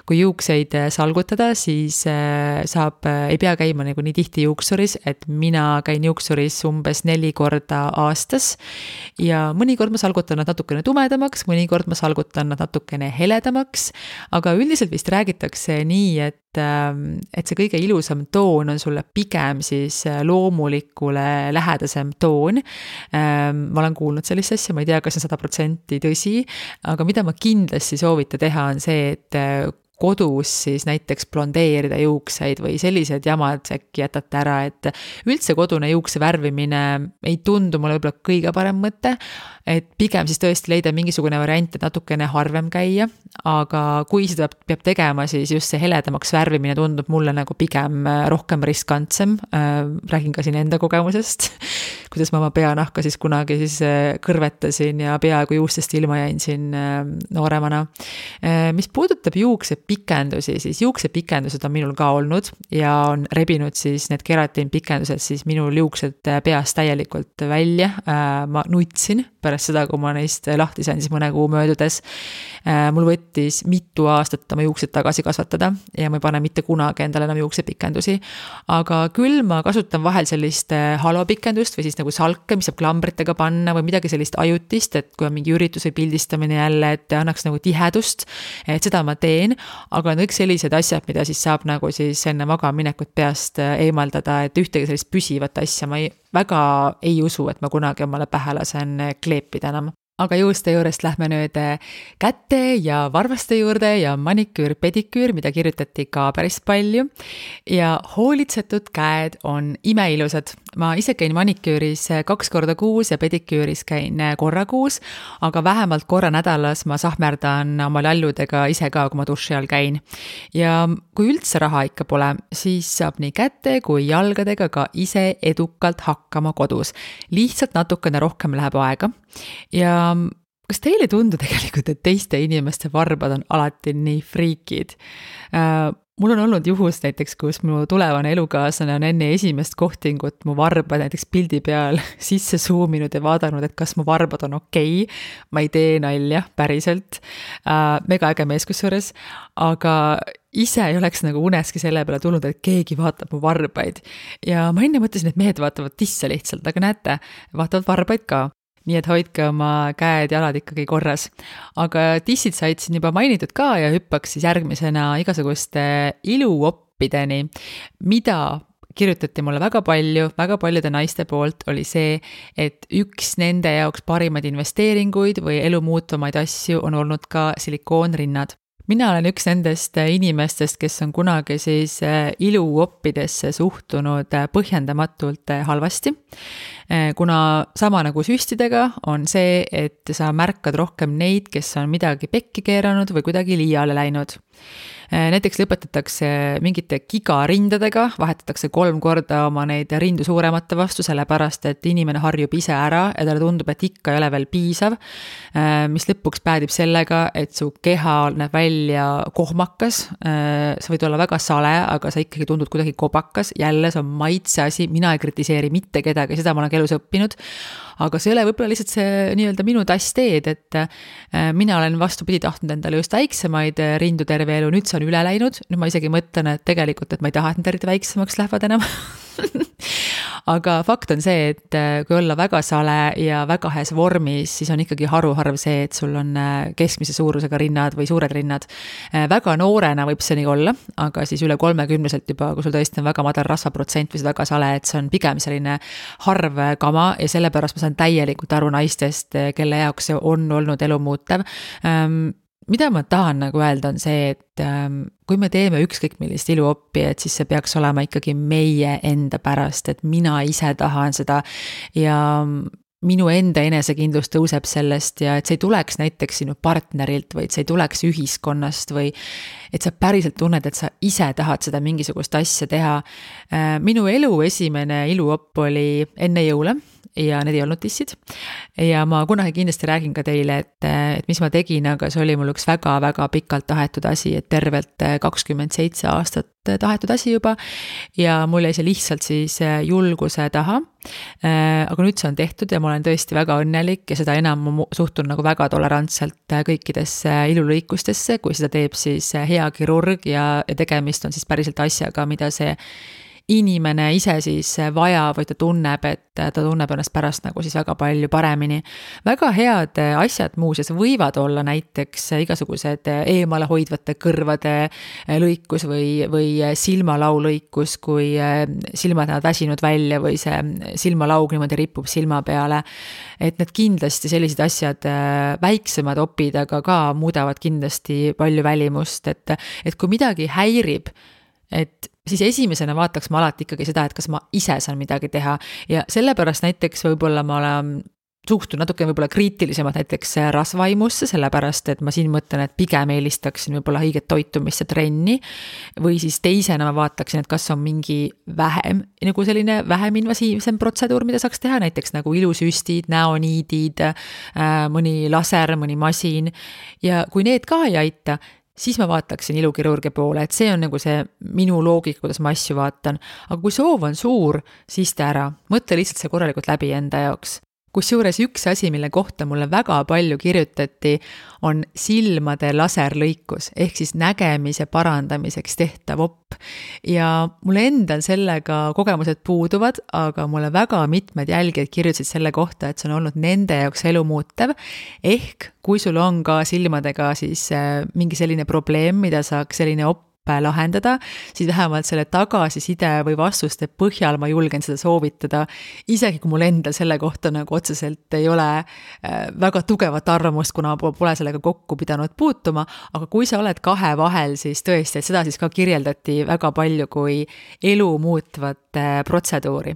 kui juukseid salgutada, siis äh, saab äh,, ei pea käima nagu nii tihti juuksuris, et mina käin juuksuris umbes neli korda aastas. ja mõnikord ma salgutan nad natukene tumedamaks, mõnikord ma salgutan nad natukene heledamaks, aga üldiselt vist räägitakse nii, et Ähm, et see kõige ilusam toon on sulle pigem siis äh, loomulikule lähedasem toon. Ähm, ma olen kuulnud sellist asja, ma ei tea, kas see on sada protsenti tõsi, aga mida ma kindlasti soovita teha, on see, et äh, kodus siis näiteks blondeerida juukseid või sellised jamad äkki jätate ära, et üldse kodune juukse värvimine ei tundu mulle võib-olla kõige parem mõte. Et pigem siis tõesti leida mingisugune variant, et natukene harvem käia, aga kui seda peab tegema, siis just see heledamaks värvimine tundub mulle nagu pigem rohkem riskantsem. räägin ka siin enda kogemusest kuidas ma oma peanahka siis kunagi siis äh, kõrvetasin ja peaaegu juustest ilma jäin siin äh, nooremana. mis puudutab juuksepikendusi, siis juuksepikendused on minul ka olnud ja on rebinud siis need keratiinpikendused siis minul juuksed peast täielikult välja. ma nutsin pärast seda, kui ma neist lahti sain, siis mõne kuu möödudes. mul võttis mitu aastat oma juuksed tagasi kasvatada ja ma ei pane mitte kunagi endale enam juuksepikendusi. aga küll ma kasutan vahel sellist äh, halopikendust või siis nagu salke, mis saab klambritega panna või midagi sellist ajutist, et kui on mingi üritus või pildistamine jälle, et annaks nagu tihedust. et seda ma teen, aga on kõik sellised asjad, mida siis saab nagu siis enne magamaminekut peast eemaldada, et ühtegi sellist püsivat asja ma ei, väga ei usu, et ma kunagi omale pähe lasen kleepida enam aga juuste juurest lähme nüüd äh, käte ja varvaste juurde ja maniküür, pediküür, mida kirjutati ka päris palju. ja hoolitsetud käed on imeilusad. Ma ise käin maniküüris äh, kaks korda kuus ja pediküüris käin äh, korra kuus, aga vähemalt korra nädalas ma sahmerdan oma lalludega ise ka, kui ma duši all käin. ja kui üldse raha ikka pole, siis saab nii käte kui jalgadega ka ise edukalt hakkama kodus. lihtsalt natukene rohkem läheb aega ja kas teile ei tundu tegelikult, et teiste inimeste varbad on alati nii friikid? Mul on olnud juhus näiteks, kus mu tulevane elukaaslane on enne esimest kohtingut mu varba näiteks pildi peal sisse zoom inud ja vaadanud, et kas mu varbad on okei okay.. ma ei tee nalja, päriselt äh,. mega äge mees kusjuures, aga ise ei oleks nagu uneski selle peale tulnud, et keegi vaatab mu varbaid. ja ma enne mõtlesin, et mehed vaatavad tisse lihtsalt, aga näete, vaatavad varbaid ka nii et hoidke oma käed-jalad ikkagi korras. aga dissid said siin juba mainitud ka ja hüppaks siis järgmisena igasuguste iluoppideni, mida kirjutati mulle väga palju, väga paljude naiste poolt, oli see, et üks nende jaoks parimaid investeeringuid või elu muutvamaid asju on olnud ka silikoonrinnad mina olen üks nendest inimestest, kes on kunagi siis iluoppidesse suhtunud põhjendamatult halvasti. Kuna sama nagu süstidega on see, et sa märkad rohkem neid, kes on midagi pekki keeranud või kuidagi liiale läinud. Näiteks lõpetatakse mingite gigarindadega, vahetatakse kolm korda oma neid rindu suuremate vastu, sellepärast et inimene harjub ise ära ja talle tundub, et ikka ei ole veel piisav. Mis lõpuks päädib sellega, et su keha näeb välja kohmakas. sa võid olla väga sale, aga sa ikkagi tundud kuidagi kobakas, jälle see on maitse asi, mina ei kritiseeri mitte kedagi, seda ma olen elus õppinud. aga see ei ole võib-olla lihtsalt see nii-öelda minu tass teed, et äh, mina olen vastupidi tahtnud endale just väiksemaid äh, rindu terve elu, nüüd see on üle läinud, nüüd ma isegi mõtlen, et tegelikult, et ma ei taha, et need eriti väiksemaks lähevad enam aga fakt on see, et äh, kui olla väga sale ja väga heas vormis, siis on ikkagi haruharv see, et sul on äh, keskmise suurusega rinnad või suured rinnad. Äh, väga noorena võib see nii olla, aga siis üle kolmekümneselt juba, kui sul tõesti on väga madal rasvaprotsent või sa väga sale, et see on pigem selline harv kama ja sellepärast ma saan täielikult aru naistest, kelle jaoks see on olnud elumuutev ähm, mida ma tahan nagu öelda, on see, et ähm, kui me teeme ükskõik millist iluoppi, et siis see peaks olema ikkagi meie enda pärast, et mina ise tahan seda ja minu enda enesekindlus tõuseb sellest ja et see ei tuleks näiteks sinu partnerilt, vaid see ei tuleks ühiskonnast või et sa päriselt tunned, et sa ise tahad seda mingisugust asja teha. Äh, minu elu esimene iluopp oli enne jõule ja need ei olnud dissid. ja ma kunagi kindlasti räägin ka teile, et, et mis ma tegin, aga see oli mul üks väga-väga pikalt tahetud asi, et tervelt kakskümmend seitse aastat tahetud asi juba. ja mul jäi see lihtsalt siis julguse taha. aga nüüd see on tehtud ja ma olen tõesti väga õnnelik ja seda enam ma suhtun nagu väga tolerantselt kõikidesse ilulõikustesse, kui seda teeb siis hea kirurg ja, ja tegemist on siis päriselt asjaga, mida see inimene ise siis vajab või ta tunneb, et ta tunneb ennast pärast nagu siis väga palju paremini. väga head asjad muuseas võivad olla näiteks igasugused eemalehoidvate kõrvade lõikus või, või silmalaulõikus, kui silmad näevad väsinud välja või see silmalaug niimoodi ripub silma peale. et need kindlasti sellised asjad, väiksemad opid, aga ka muudavad kindlasti palju välimust, et, et kui midagi häirib, et siis esimesena vaataks ma alati ikkagi seda, et kas ma ise saan midagi teha ja sellepärast näiteks võib-olla ma olen suhtun natuke võib-olla kriitilisemalt näiteks rasvaimusse, sellepärast et ma siin mõtlen, et pigem eelistaksin võib-olla õiget toitumist ja trenni. või siis teisena ma vaataksin, et kas on mingi vähem, nagu selline vähem invasiivsem protseduur, mida saaks teha, näiteks nagu ilusüstid, näoniidid, äh, mõni laser, mõni masin. ja kui need ka ei aita, siis ma vaataksin ilukirurgi poole, et see on nagu see minu loogika, kuidas ma asju vaatan. aga kui soov on suur, siis tee ära, mõtle lihtsalt see korralikult läbi enda jaoks kusjuures üks asi, mille kohta mulle väga palju kirjutati, on silmade laserlõikus ehk siis nägemise parandamiseks tehtav op. ja mul endal sellega kogemused puuduvad, aga mulle väga mitmed jälgijad kirjutasid selle kohta, et see on olnud nende jaoks elumuutev. ehk kui sul on ka silmadega siis äh, mingi selline probleem, mida saaks selline op lahendada, siis vähemalt selle tagasiside või vastuste põhjal ma julgen seda soovitada. isegi kui mul endal selle kohta nagu otseselt ei ole äh, väga tugevat arvamust, kuna pole sellega kokku pidanud puutuma, aga kui sa oled kahe vahel, siis tõesti, et seda siis ka kirjeldati väga palju kui elu muutvat äh, protseduuri.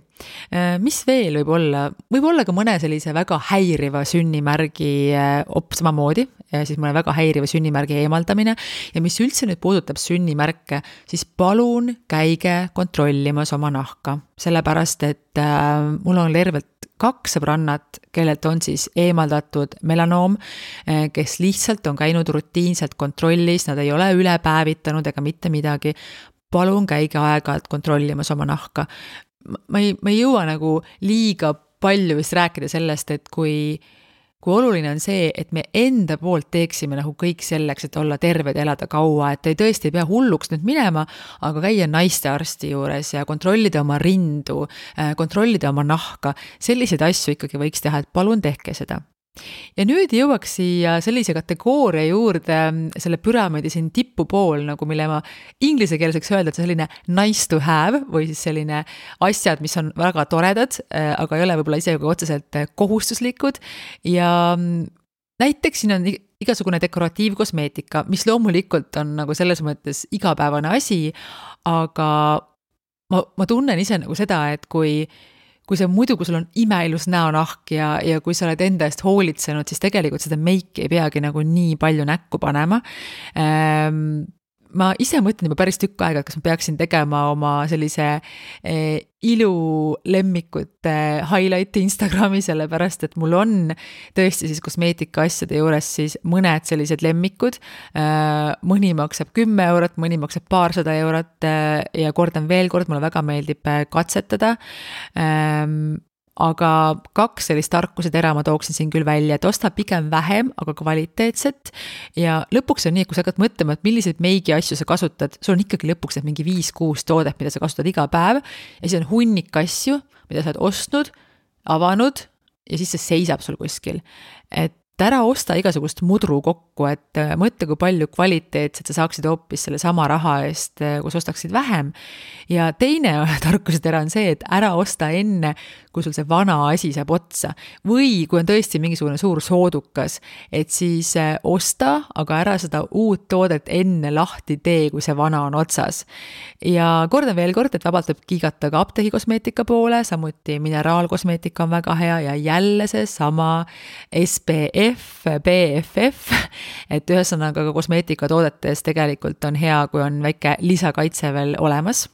Äh, mis veel võib olla, võib olla ka mõne sellise väga häiriva sünnimärgi op samamoodi, siis mõne väga häiriva sünnimärgi eemaldamine ja mis üldse nüüd puudutab sünnimärke, siis palun käige kontrollimas oma nahka, sellepärast et äh, mul on tervelt kaks sõbrannat, kellelt on siis eemaldatud melanoom, äh, kes lihtsalt on käinud rutiinselt kontrollis, nad ei ole üle päevitanud ega mitte midagi. palun käige aeg-ajalt kontrollimas oma nahka. Ma ei, ma ei jõua nagu liiga palju vist rääkida sellest, et kui kui oluline on see, et me enda poolt teeksime nagu kõik selleks, et olla terved, elada kaua, et ei tõesti ei pea hulluks nüüd minema, aga käia naistearsti juures ja kontrollida oma rindu, äh, kontrollida oma nahka, selliseid asju ikkagi võiks teha, et palun tehke seda ja nüüd jõuaks siia sellise kategooria juurde, selle püramiidi siin tipupool nagu, mille ma inglise keeles võiks öelda, et selline nice to have või siis selline asjad, mis on väga toredad, äh, aga ei ole võib-olla isegi otseselt kohustuslikud. Ja mm, näiteks siin on igasugune dekoratiivkosmeetika, mis loomulikult on nagu selles mõttes igapäevane asi, aga ma, ma tunnen ise nagu seda, et kui kui see muidu, kui sul on imeilus näonahk ja, ja kui sa oled enda eest hoolitsenud, siis tegelikult seda meiki ei peagi nagu nii palju näkku panema. Ähm, ma ise mõtlen juba päris tükk aega, et kas ma peaksin tegema oma sellise eh, ilulemmikute highlight'i Instagrami, sellepärast et mul on tõesti siis kosmeetikaasjade juures siis mõned sellised lemmikud äh,. mõni maksab kümme eurot, mõni maksab paarsada eurot äh, ja kordan veel kord, mulle väga meeldib äh, katsetada aga kaks sellist tarkusetera ma tooksin siin küll välja, et osta pigem vähem, aga kvaliteetset. ja lõpuks on nii, et kui sa hakkad mõtlema, et milliseid meigiasju sa kasutad, sul on ikkagi lõpuks need mingi viis-kuus toodet, mida sa kasutad iga päev. ja siis on hunnik asju, mida sa oled ostnud, avanud ja siis see seisab sul kuskil. et ära osta igasugust mudru kokku, et äh, mõtle, kui palju kvaliteetset sa saaksid hoopis sellesama raha eest, äh, kui sa ostaksid vähem. ja teine tarkusetera on see, et ära osta enne, kui sul see vana asi saab otsa. või kui on tõesti mingisugune suur soodukas, et siis äh, osta, aga ära seda uut toodet enne lahti tee, kui see vana on otsas. ja kordan veel kord, et vabalt võib kiigata ka apteegikosmeetika poole, samuti mineraalkosmeetika on väga hea ja jälle seesama SPF BFF, et ühesõnaga ka kosmeetikatoodetes tegelikult on hea, kui on väike lisakaitse veel olemas.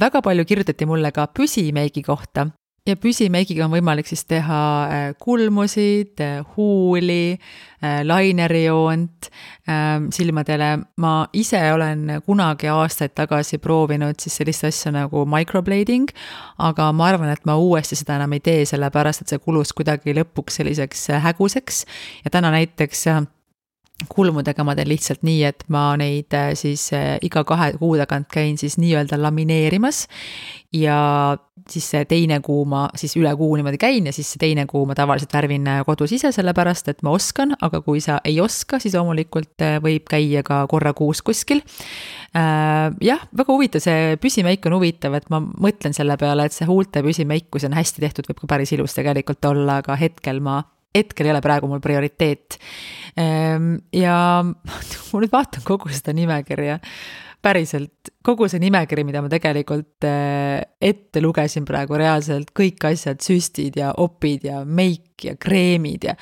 väga palju kirjutati mulle ka püsimeigi kohta ja püsimeigiga on võimalik siis teha äh, kulmusid, äh, huuli, äh, lainerijoont silmadele. ma ise olen kunagi aastaid tagasi proovinud siis sellist asja nagu microblading, aga ma arvan, et ma uuesti seda enam ei tee, sellepärast et see kulus kuidagi lõpuks selliseks häguseks ja täna näiteks kulmudega ma teen lihtsalt nii, et ma neid siis iga kahe kuu tagant käin siis nii-öelda lamineerimas ja siis see teine kuu ma siis üle kuu niimoodi käin ja siis see teine kuu ma tavaliselt värvin äh, kodus ise, sellepärast et ma oskan, aga kui sa ei oska, siis loomulikult äh, võib käia ka korra kuus kuskil. Äh, jah, väga huvitav, see püsimeik on huvitav, et ma mõtlen selle peale, et see huulte püsimeik, kui see on hästi tehtud, võib ka päris ilus tegelikult olla, aga hetkel ma hetkel ei ole praegu mul prioriteet. ja ma nüüd vaatan kogu seda nimekirja päriselt, kogu see nimekiri, mida ma tegelikult äh, ette lugesin praegu reaalselt, kõik asjad, süstid ja opid ja meik ja kreemid ja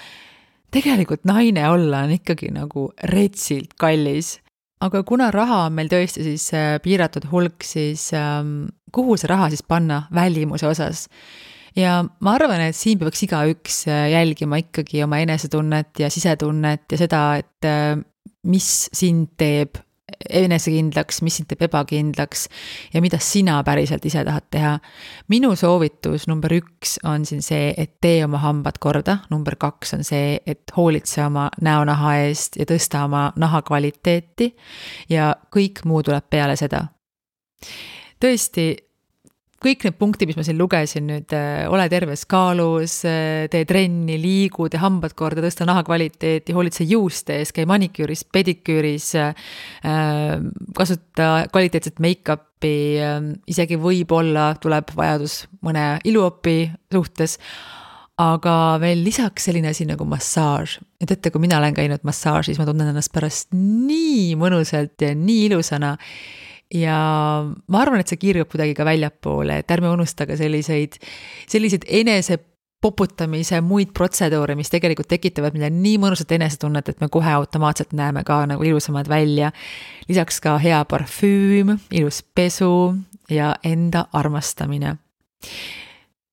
tegelikult naine olla on ikkagi nagu retsilt kallis. aga kuna raha on meil tõesti siis äh, piiratud hulk, siis ähm, kuhu see raha siis panna välimuse osas? ja ma arvan, et siin peaks igaüks äh, jälgima ikkagi oma enesetunnet ja sisetunnet ja seda, et mis sind teeb enesekindlaks, mis sind teeb ebakindlaks ja mida sina päriselt ise tahad teha. minu soovitus number üks on siin see, et tee oma hambad korda, number kaks on see, et hoolitse oma näonaha eest ja tõsta oma naha kvaliteeti ja kõik muu tuleb peale seda. tõesti kõik need punktid, mis ma siin lugesin nüüd, äh, ole terves kaalus, äh, tee trenni, liigu, tee hambad korda, tõsta naha kvaliteeti, hoolitse juuste ees, käi maniküüris, pediküüris, äh, kasuta kvaliteetset make-up'i, isegi võib-olla tuleb vajadus mõne iluopi suhtes aga veel lisaks selline asi nagu massaaž. et teate, kui mina olen käinud massaažis, ma tunnen ennast pärast nii mõnusalt ja nii ilusana ja ma arvan, et see kiirgab kuidagi ka väljapoole, et ärme unusta ka selliseid, selliseid enese poputamise muid protseduure, mis tegelikult tekitavad meile nii mõnusat enesetunnet, et me kohe automaatselt näeme ka nagu ilusamad välja. lisaks ka hea parfüüm, ilus pesu ja enda armastamine.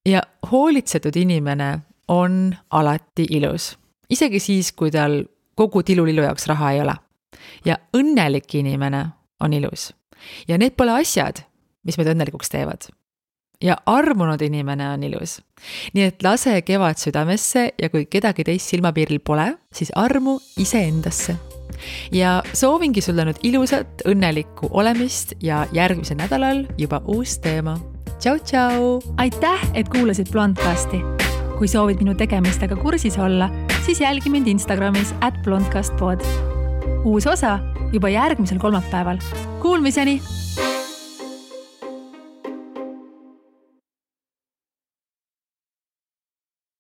ja hoolitsetud inimene on alati ilus, isegi siis, kui tal kogu tilulilu jaoks raha ei ole. ja õnnelik inimene on ilus ja need pole asjad, mis meid õnnelikuks teevad. ja armunud inimene on ilus. nii et lase kevad südamesse ja kui kedagi teist silmapiiril pole, siis armu iseendasse. ja soovingi sulle nüüd ilusat, õnnelikku olemist ja järgmisel nädalal juba uus teema. tšau-tšau! aitäh, et kuulasid Blondcasti. kui soovid minu tegemistega kursis olla, siis jälgi mind Instagramis at blondcastpod. uus osa juba järgmisel kolmapäeval. Kuulmiseni